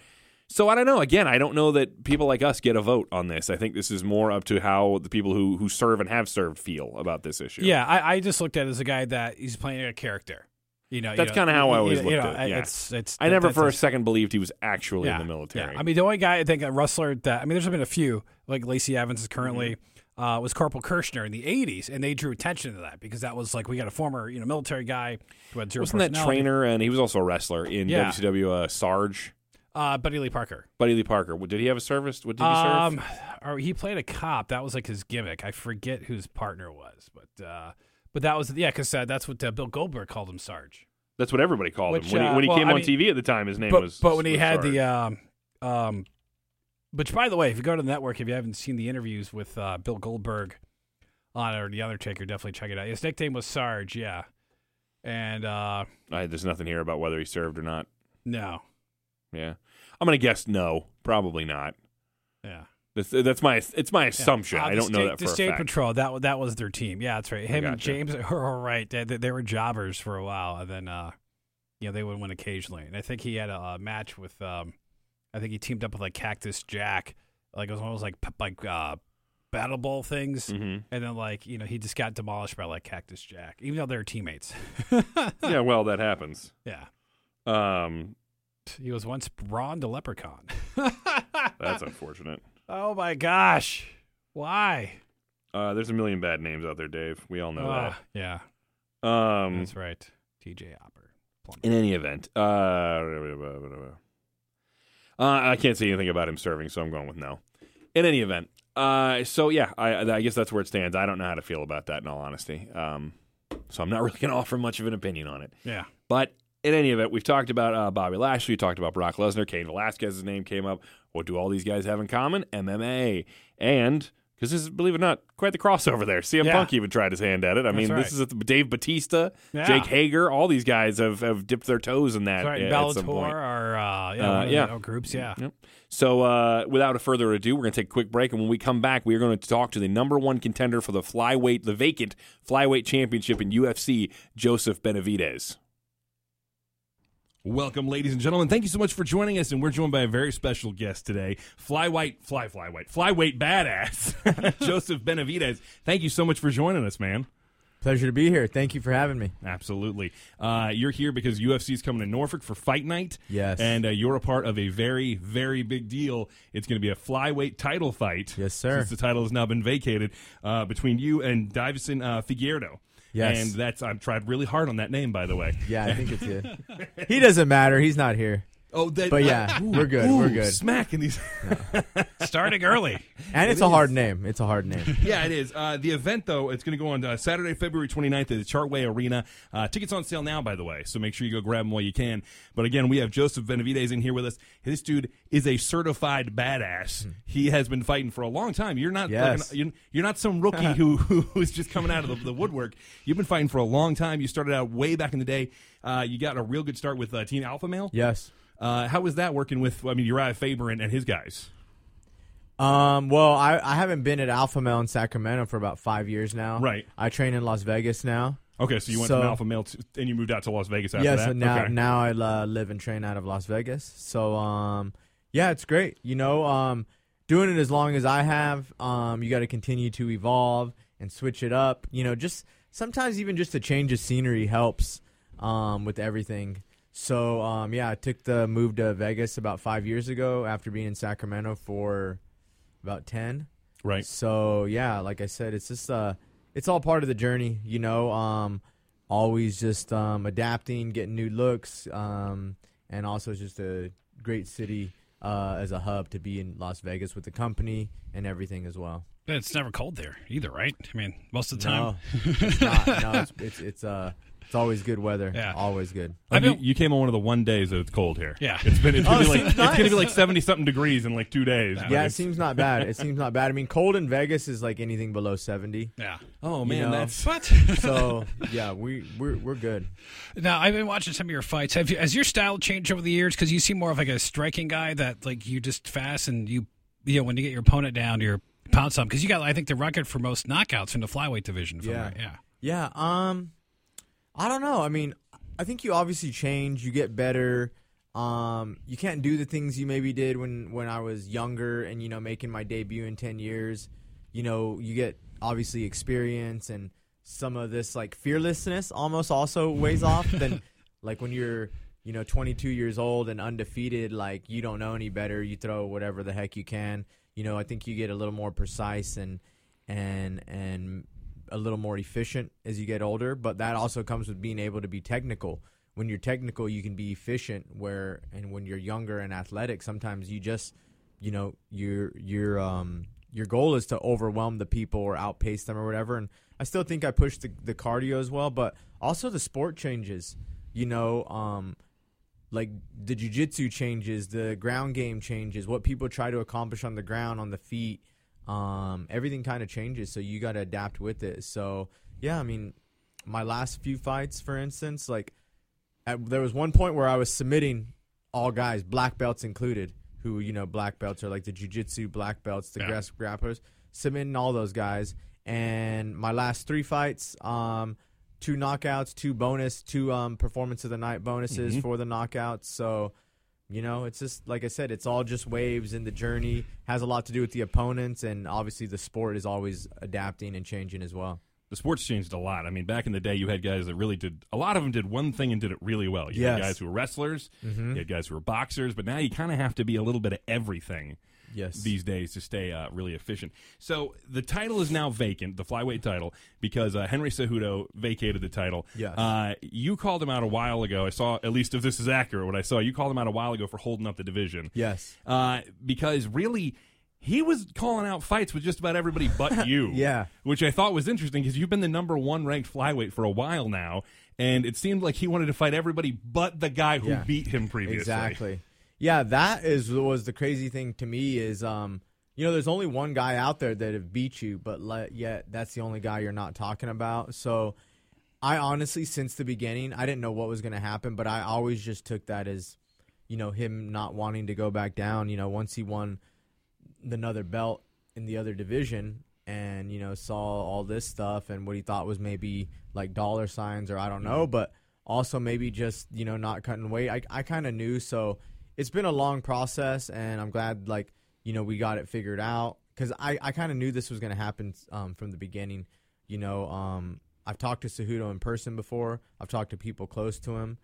So I don't know. Again, I don't know that people like us get a vote on this. I think this is more up to how the people who who serve and have served feel about this issue. Yeah, I, I just looked at it as a guy that he's playing a character. You know, That's you know, kinda how I always you looked know, at it, yeah. It's it's. I never for a second believed he was actually yeah, in the military. Yeah. I mean, the only guy I think a wrestler that I mean, there's been a few like Lacey Evans is currently. Mm-hmm. Uh, was Corporal Kirchner in the '80s, and they drew attention to that because that was like we got a former, you know, military guy who had zero Wasn't that trainer and he was also a wrestler in Yeah. WCW? Uh, Sarge, Uh, Buddy Lee Parker. Buddy Lee Parker. Did he have a service? What did he serve? Um, or he played a cop. That was like his gimmick. I forget who his partner was, but uh, but that was yeah, because uh, that's what uh, Bill Goldberg called him, Sarge. That's what everybody called which, him when he, uh, when he well, came I on mean- TV at the time. His name but was. but when he had Sarge. the um um, which by the way, if you go to the network, if you haven't seen the interviews with uh, Bill Goldberg on or the Undertaker, definitely check it out. His nickname was Sarge, yeah, and uh, I, there's nothing here about whether he served or not. no, Yeah, I'm gonna guess no, probably not. yeah. That's, that's my it's my assumption. Uh, I don't know that the for a State. Patrol that that was their team. Yeah, that's right. Him and. James are all right. They, they, were jobbers for a while, and then uh, you know they would win occasionally. And I think he had a, uh match with um, I think he teamed up with like Cactus Jack. Like it was almost like like uh, battle bowl things, Mhm. and then like you know he just got demolished by like Cactus Jack, even though they're teammates. yeah, well, that happens. yeah, Um, he was once Ron the Leprechaun. that's unfortunate. oh my gosh, why? Uh, there's a million bad names out there, Dave. We all know Ah, yeah. Um, that's right. T.J. Opper. in any event, uh, uh, I can't say anything about him serving, so I'm going with no. In any event, uh, so yeah, I, I guess that's where it stands. I don't know how to feel about that, in all honesty. Um, so I'm not really going to offer much of an opinion on it. Yeah, But in any event, we've talked about uh, Bobby Lashley, we talked about Brock Lesnar, Cain Velasquez's name came up. What do all these guys have in common? MMA. And because this is, believe it or not, quite the crossover there. CM Yeah. Punk even tried his hand at it. I mean, right. this is Dave Batista, Yeah. Jake Hager, all these guys have, have dipped their toes in that that's right. at Bellator some point. or uh, yeah, Uh, one of the yeah. other groups. Yeah. Yep. So, uh, without a further ado, we're going to take a quick break, and when we come back, we are going to talk to the number one contender for the flyweight, the vacant flyweight championship in UFC, Joseph Benavidez. Welcome, ladies and gentlemen. Thank you so much for joining us, and we're joined by a very special guest today, flyweight, fly, flyweight, flyweight badass, Joseph Benavidez. Thank you so much for joining us, man. Pleasure to be here. Thank you for having me. Absolutely. Uh, you're here because UFC is coming to Norfolk for Fight Night. Yes. And uh, you're a part of a very, very big deal. It's going to be a flyweight title fight. Yes, sir. Since the title has now been vacated uh, between you and Deiveson uh, Figueiredo. Yes. And that's I've tried really hard on that name, by the way. Yeah, I think it's he doesn't matter. He's not here. Oh, that, But yeah, we're good. We're good. Smacking these. Starting early. And it's a hard name. It's a hard name. yeah, it is. Uh, the event, though, it's going to go on uh, Saturday, February 29th at the Chartway Arena. Uh, tickets on sale now, by the way, so make sure you go grab them while you can. But again, we have Joseph Benavidez in here with us. This dude is a certified badass. He has been fighting for a long time. You're not Yes. like an- you're, you're not some rookie who who's just coming out of the, the woodwork. You've been fighting for a long time. You started out way back in the day. Uh, you got a real good start with uh, Team Alpha Male. Yes. Uh, how was that working with, I mean, Urijah Faber and, and his guys? Um, well, I, I haven't been at Alpha Male in Sacramento for about five years now. Right. I train in Las Vegas now. Okay, so you went So- from Alpha Male to, and you moved out to Las Vegas after yes, that? and now okay. now I uh, live and train out of Las Vegas. So um, yeah, it's great. You know, um, doing it as long as I have, um, you got to continue to evolve and switch it up. You know, just sometimes even just a change of scenery helps um, with everything. So um, yeah, I took the move to Vegas about five years ago after being in Sacramento for about ten. Right. So yeah, like I said, it's just uh, it's all part of the journey, you know. Um, always just um, adapting, getting new looks, um, and also it's just a great city uh, as a hub to be in Las Vegas with the company and everything as well. But it's never cold there either, right? I mean, most of the time. No, it's not. No, it's it's, it's uh, it's always good weather. Yeah. always good. I've you, been- you came on one of the one days that it's cold here. Yeah. it's been it's gonna, Oh, be, like, seems it's gonna be like seventy something degrees in like two days. but Yeah, it it's- seems not bad. It seems not bad. I mean, cold in Vegas is like anything below seventy. Yeah. Oh you man, know. that's But So yeah, we we're we're good. now I've been watching some of your fights. Have you, has your style changed over the years? Because you seem more of like a striking guy that like you just fast and you you know when you get your opponent down, you're pound some. Because you got I think the record for most knockouts in the flyweight division. if I'm Yeah. right. yeah. Yeah, um I don't know. I mean, I think you obviously change, you get better. Um you can't do the things you maybe did when when I was younger and you know making my debut in 10 years. You know, you get obviously experience and some of this like fearlessness almost also weighs off than like when you're you know 22 years old and undefeated like you don't know any better you throw whatever the heck you can you know i think you get a little more precise and and and a little more efficient as you get older but that also comes with being able to be technical. When you're technical you can be efficient where and when you're younger and athletic sometimes you just you know your your um your goal is to overwhelm the people or outpace them or whatever. And i still think i push the, the cardio as well but also the sport changes you know um like the jiu-jitsu changes the ground game changes what people try to accomplish on the ground on the feet um, everything kind of changes so you got to adapt with it so yeah i mean my last few fights for instance like at, there was one point where i was submitting all guys black belts included who you know black belts are like the jiu-jitsu black belts the Yeah. grass grapplers submitting all those guys and my last three fights um two knockouts two bonus two um performance of the night bonuses Mhm. for the knockouts so you know, it's just like I said, it's all just waves, and the journey has a lot to do with the opponents, and obviously the sport is always adapting and changing as well. the sports changed a lot. I mean, back in the day, you had guys that really did a lot of them did one thing and did it really well. You had guys who were wrestlers, mm-hmm. you had guys who were boxers, but now you kind of have to be a little bit of everything Yes. these days to stay uh, really efficient. So the title is now vacant, the flyweight title, because uh, Henry Cejudo vacated the title. Yes. Uh, you called him out a while ago. I saw, at least if this is accurate, what I saw, you called him out a while ago for holding up the division. yes. Uh, because really, he was calling out fights with just about everybody but you. Yeah. Which I thought was interesting because you've been the number one ranked flyweight for a while now, and it seemed like he wanted to fight everybody but the guy who Yeah. beat him previously. Exactly. Yeah, that is was the crazy thing to me is um you know there's only one guy out there that have beat you, but le- yet that's the only guy you're not talking about. So I honestly since the beginning I didn't know what was going to happen, but I always just took that as you know him not wanting to go back down. You know once he won another belt in the other division and you know saw all this stuff and what he thought was maybe like dollar signs or I don't know, but also maybe just you know not cutting weight. I I kind of knew, so it's been a long process, and I'm glad like you know we got it figured out because I I kind of knew this was going to happen um, from the beginning. You know, um, I've talked to Cejudo in person before. I've talked to people close to him,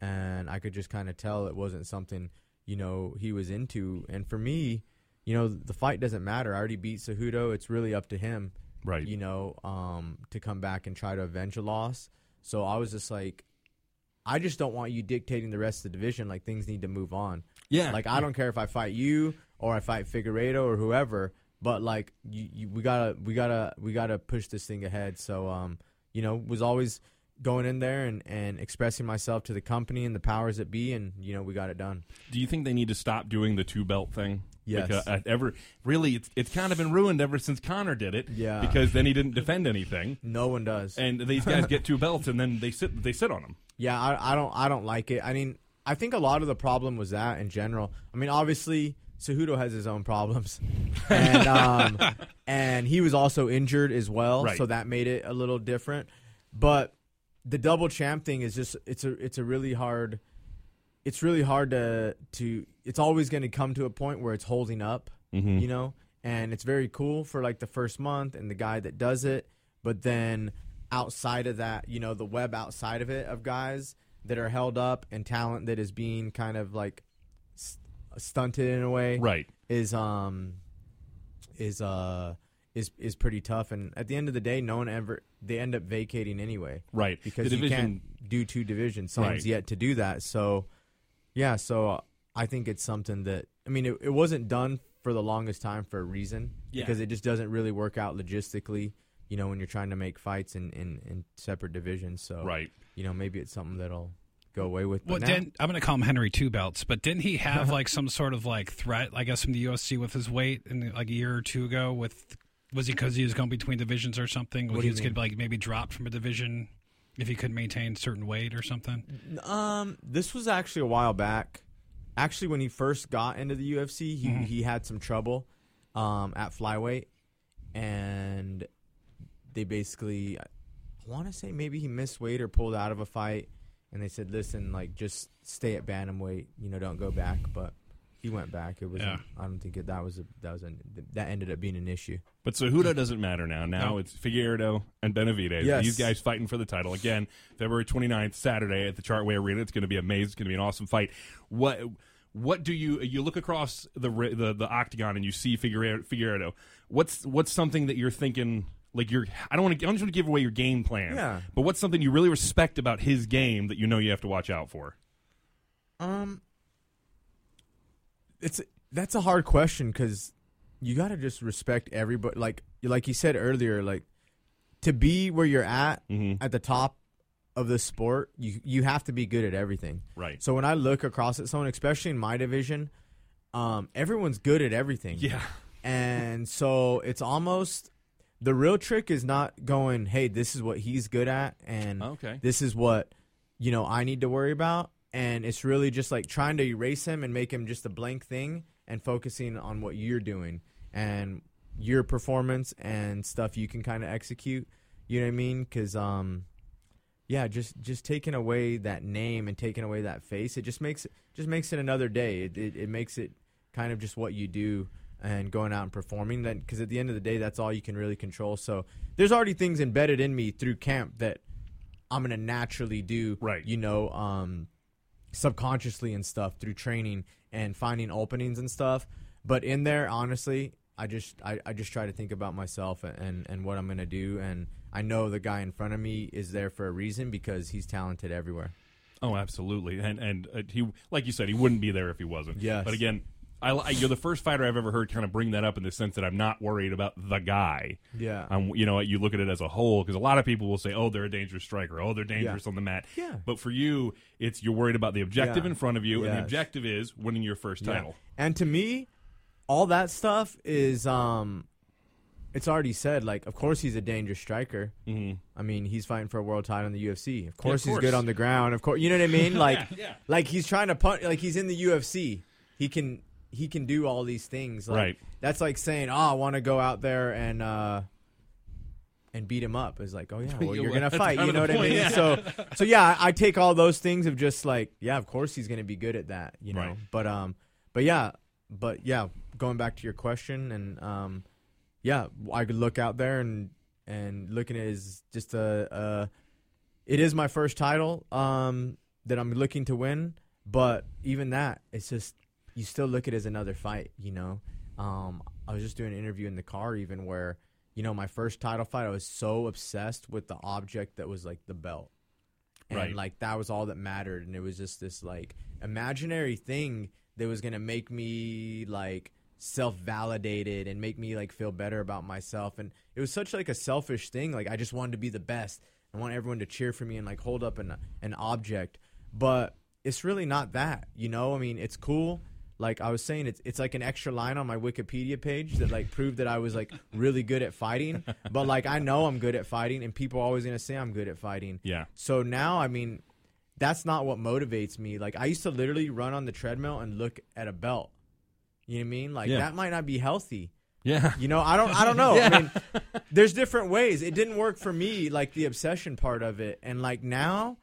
and I could just kind of tell it wasn't something you know he was into. And for me, you know, the fight doesn't matter. I already beat Cejudo. It's really up to him Right. you know, um, to come back and try to avenge a loss. So I was just like, I just don't want you dictating the rest of the division. Like things need to move on. Yeah. Like I don't care if I fight you or I fight Figueiredo or whoever, but like you, you we gotta we gotta we gotta push this thing ahead. So um, you know, was always going in there and, and expressing myself to the company and the powers that be, and you know, we got it done. Do you think they need to stop doing the two belt thing? Yes. Because, ever really, it's it's kind of been ruined ever since Conor did it. Yeah. Because then he didn't defend anything, No one does. and these guys get two belts, and then they sit they sit on them. Yeah, I, I don't I don't like it. I mean, I think a lot of the problem was that in general. I mean, obviously Cejudo has his own problems, and um, and he was also injured as well, Right. so that made it a little different. But the double champ thing is just it's a it's a really hard. It's really hard to to. It's always going to come to a point where it's holding up, you know, and it's very cool for like the first month and the guy that does it, but then outside of that, you know, the web outside of it of guys that are held up and talent that is being kind of like st- stunted in a way, Right. Is um is uh is is pretty tough, and at the end of the day, no one ever they end up vacating anyway, Right. Because the you can't do two divisions. Someone's Right. yet to do that, so yeah. So uh, I think it's something that I mean, it, it wasn't done for the longest time for a reason Yeah. because it just doesn't really work out logistically. You know, when you're trying to make fights in, in, in separate divisions, so Right. you know, maybe it's something that'll go away with. Well, now, didn't, I'm going to call him Henry Two Belts, but didn't he have like some sort of like threat, I guess, from the UFC with his weight in like a year or two ago? With was he because he was going between divisions or something? What Was he you was going to like maybe drop from a division if he couldn't maintain certain weight or something? Um, this was actually a while back. Actually, when he first got into the UFC, he he had some trouble um, at flyweight, and they basically, I want to say maybe he missed weight or pulled out of a fight, and they said, "Listen, like just stay at bantamweight. You know, don't go back." But he went back. It was. Yeah. I don't think it, that was a that was a, that ended up being an issue. But Cejudo doesn't matter now. Now No. it's Figueiredo and Benavidez. Yes. These guys fighting for the title again. February 29th, Saturday at the Chartway Arena. It's going to be amazing. It's going to be an awesome fight. What what do you you look across the the, the octagon and you see Figueiredo, Figueiredo? What's what's something that you're thinking? Like you're, I don't want to. I don't just want to give away your game plan. Yeah. But what's something you really respect about his game that you know you have to watch out for? Um, it's that's a hard question because you got to just respect everybody. Like like you said earlier, like to be where you're at Mhm. at the top of the sport, you you have to be good at everything. Right. So when I look across at someone, especially in my division, um, everyone's good at everything. Yeah. And so it's almost the real trick is not going, hey, this is what he's good at, and Okay. this is what you know I need to worry about. And it's really just like trying to erase him and make him just a blank thing, and focusing on what you're doing and your performance and stuff you can kind of execute. You know what I mean? Because um, yeah, just just taking away that name and taking away that face, it just makes it just makes it another day. It it, it makes it kind of just what you do and going out and performing. Then because at the end of the day, that's all you can really control. So there's already things embedded in me through camp that I'm gonna naturally do. Right. You know, um, subconsciously and stuff through training and finding openings and stuff. But in there, honestly, I just I, I just try to think about myself and, and what I'm gonna do and I know the guy in front of me is there for a reason because he's talented everywhere. Oh, absolutely. And and uh, he, like you said, he wouldn't be there if he wasn't. Yes. But again, I, I- you're the first fighter I've ever heard kind of bring that up in the sense that I'm not worried about the guy. Yeah. You know, you look at it as a whole because a lot of people will say, "Oh, they're a dangerous striker. Oh, they're dangerous on the mat." Yeah. But for you, it's you're worried about the objective Yeah. in front of you, and the objective is winning your first Yeah. title. And to me, all that stuff is um it's already said like of course he's a dangerous striker. Mm-hmm. I mean, he's fighting for a world title in the UFC. Of course, course. he's good on the ground. Of course, you know what I mean? Like yeah. like he's trying to punch like he's in the UFC. He can he can do all these things. Like, Right. That's like saying, "Oh, I want to go out there and uh and beat him up." Is like, "Oh yeah, well, you're gonna fight." You know the what I mean? yeah. So so yeah, I I take all those things of just like, yeah, of course he's gonna be good at that. You know, Right. but um, but yeah, but yeah, going back to your question and um, yeah, I could look out there and and looking at it as just a, a it is my first title um that I'm looking to win, but even that, it's just you still look at it as another fight, you know. Um, I was just doing an interview in the car even where, you know, my first title fight, I was so obsessed with the object that was like the belt. And Right. like that was all that mattered and it was just this like imaginary thing that was going to make me like self-validated and make me like feel better about myself and it was such like a selfish thing like I just wanted to be the best. I want everyone to cheer for me and like hold up an an object. But it's really not that, you know? I mean, it's cool. Like I was saying, it's it's like an extra line on my Wikipedia page that like proved that I was like really good at fighting. But like I know I'm good at fighting, and people are always gonna say I'm good at fighting. Yeah. So now, I mean, that's not what motivates me. Like I used to literally run on the treadmill and look at a belt. You know what I mean? Like Yeah. that might not be healthy. Yeah. You know, I don't I don't know. I mean, there's different ways. It didn't work for me, like the obsession part of it. And like now,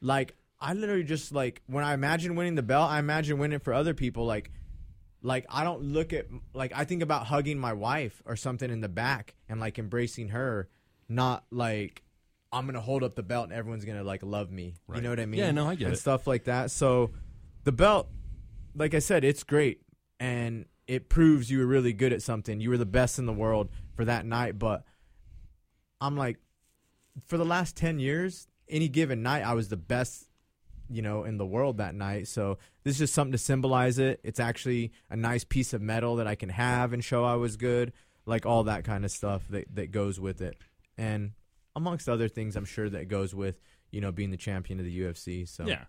like I literally just like when I imagine winning the belt, I imagine winning for other people. Like like I don't look at like I think about hugging my wife or something in the back and like embracing her, not like I'm gonna hold up the belt and everyone's gonna like love me. Right. You know what I mean? Yeah, no, I get it. and it. stuff like that. So the belt, like I said, it's great and it proves you were really good at something. You were the best in the world for that night. But I'm like, for the last ten years, any given night, I was the best, you know, in the world that night. So this is just something to symbolize it. It's actually a nice piece of metal that I can have and show I was good, like all that kind of stuff that that goes with it, and amongst other things, I'm sure that goes with you know being the champion of the UFC. So Yeah.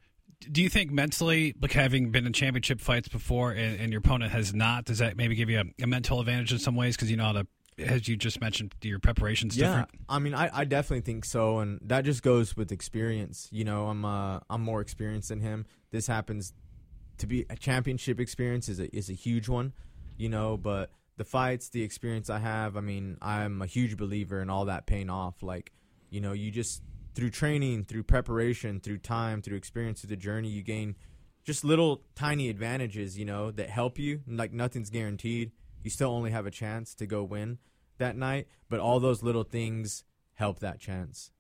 Do you think mentally, like having been in championship fights before and, and your opponent has not, does that maybe give you a, a mental advantage in some ways? Because you know how to, as you just mentioned, your preparation's yeah, different. I mean, I, I definitely think so, and that just goes with experience. You know, I'm uh, I'm more experienced than him. This happens to be a championship experience is a is a huge one, you know. But the fights, the experience I have, I mean, I'm a huge believer in all that paying off. Like, you know, you just through training, through preparation, through time, through experience, through the journey, you gain just little tiny advantages, you know, that help you. Like nothing's guaranteed. You still only have a chance to go win that night, but all those little things help that chance.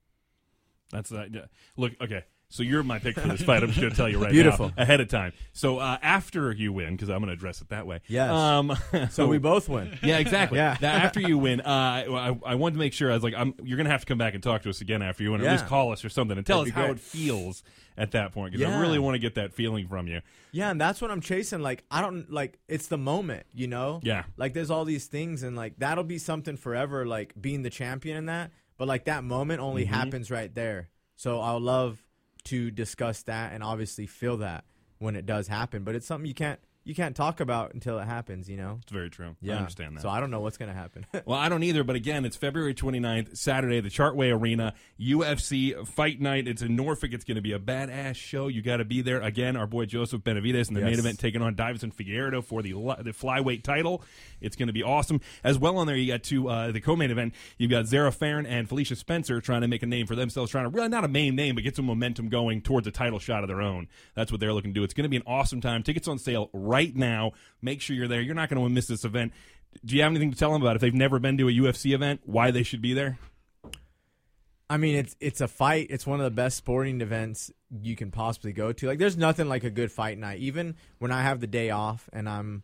That's that. Yeah. Look, okay. So you're my pick for this fight. I'm just going to tell you right Beautiful. now ahead of time. So uh, after you win, because I'm going to address it that way. Yes. Um, So we both win. Yeah, exactly. Yeah. That after you win, uh, I, I wanted to make sure. I was like, I'm, you're going to have to come back and talk to us again after you win, or at least call us or something and tell That'd us how it feels at that point because I really want to get that feeling from you. Yeah, and that's what I'm chasing. Like I don't like it's the moment, you know? Yeah. Like there's all these things and like that'll be something forever, like being the champion in that. But like that moment only Mm-hmm. happens right there. So I'll love to discuss that and obviously feel that when it does happen. But it's something you can't you can't talk about until it happens. You know. It's very true. Yeah. I understand that. So I don't know what's gonna happen. Well, I don't either, but again, it's February 29th, Saturday, the Chartway Arena, UFC Fight Night. It's in Norfolk. It's going to be a badass show. You got to be there. Again, our boy Joseph Benavidez in the main event taking on Deiveson Figueiredo for the the flyweight title. It's going to be awesome. As well on there, you got two, uh, the co-main event, you've got Zarah Fairn and Felicia Spencer trying to make a name for themselves, trying to, really not a main name, but get some momentum going towards a title shot of their own. That's what they're looking to do. It's going to be an awesome time. Tickets on sale right now. Make sure you're there. You're not going to miss this event. Do you have anything to tell them about if they've never been to a UFC event, why they should be there? I mean, it's it's a fight. It's one of the best sporting events you can possibly go to. Like, there's nothing like a good fight night. Even when I have the day off and I'm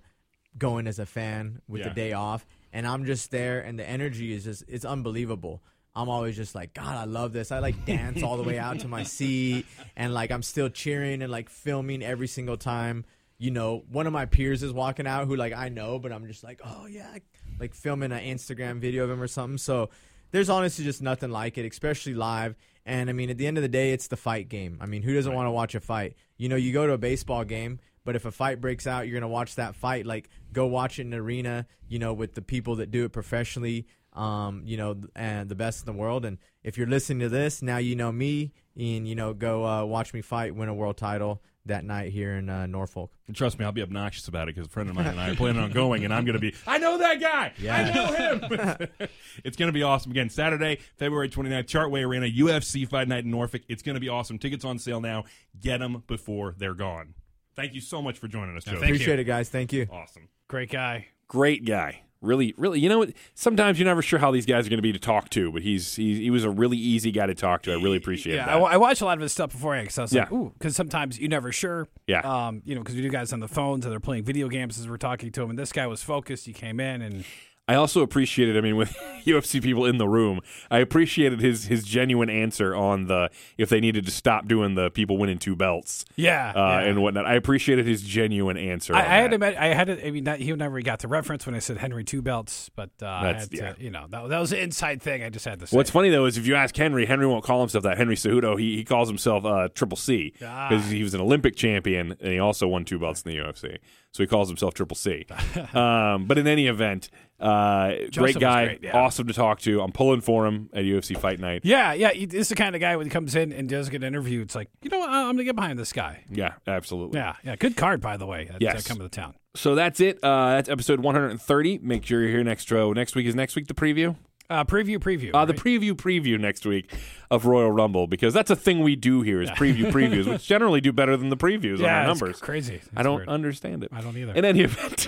going as a fan with Yeah. the day off, and I'm just there, and the energy is just it's unbelievable. I'm always just like, God, I love this. I like dance all the way out to my seat, and like I'm still cheering and like filming every single time. You know, one of my peers is walking out who like I know, but I'm just like, oh yeah, like filming an Instagram video of him or something. So there's honestly just nothing like it, especially live. And I mean, at the end of the day, it's the fight game. I mean, who doesn't want to watch a fight? You know, you go to a baseball game, but if a fight breaks out, you're gonna watch that fight. Like, go watch it in an arena. You know, with the people that do it professionally. Um, you know, and the best in the world. And if you're listening to this, now you know me, and you know, go uh, watch me fight, win a world title that night here in uh, Norfolk. And trust me, I'll be obnoxious about it because a friend of mine and I are planning on going, and I'm going to be, I know that guy. Yeah. I know him. it's going to be awesome. Again, Saturday, February 29th, Chartway Arena, UFC Fight Night in Norfolk. It's going to be awesome. Tickets on sale now. Get them before they're gone. Thank you so much for joining us, Joe. thank you. Appreciate it, guys. Thank you. Awesome. Great guy. Great guy. Really, really. You know what? Sometimes you're never sure how these guys are going to be to talk to, but he's, he's he was a really easy guy to talk to. I really appreciate Yeah, that. I, I watched a lot of his stuff before because I was like, Yeah. ooh, because sometimes you're never sure. Yeah. Um, you know, because we do guys on the phones and they're playing video games as we're talking to him, and this guy was focused. He came in and I also appreciated. I mean, with UFC people in the room, I appreciated his his genuine answer on the if they needed to stop doing the people winning two belts, yeah, uh, yeah. and whatnot. I appreciated his genuine answer. I, I had to, I had to, I mean, that, he never got the reference when I said Henry two belts, but uh, I That's- had to, yeah. you know, that, that was an inside thing. I just had to say. What's funny though is if you ask Henry, Henry won't call himself that. Henry Cejudo, he, he calls himself uh, Triple C Ah. because he was an Olympic champion and he also won two belts in the UFC. So he calls himself Triple C. um, but in any event, uh, great guy, great, yeah. awesome to talk to. I'm pulling for him at UFC Fight Night. Yeah, yeah. He, this is the kind of guy when he comes in and does get an interview. It's like, you know what? I'm gonna get behind this guy. Yeah, absolutely. Yeah, yeah. Good card, by the way. At, Yes. uh, coming to town. So that's it. Uh, that's episode 130. Make sure you're here next row. Next week is next week the preview. Uh, preview, preview. Uh, the preview preview next week of Royal Rumble because that's a thing we do here is preview previews, which generally do better than the previews on our numbers. crazy. I don't weird. understand it. I don't either. In any event,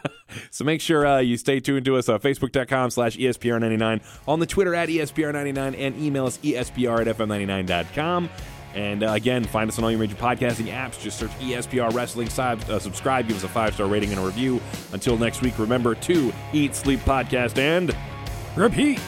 so make sure uh, you stay tuned to us uh, Facebook.com slash ESPR99, on the Twitter at E ESPR99, and email us ESPR at FM99.com. And uh, again, find us on all your major podcasting apps. Just search ESPR Wrestling, uh, subscribe, give us a five star rating and a review. Until next week, remember to eat, sleep, podcast, and Repeat.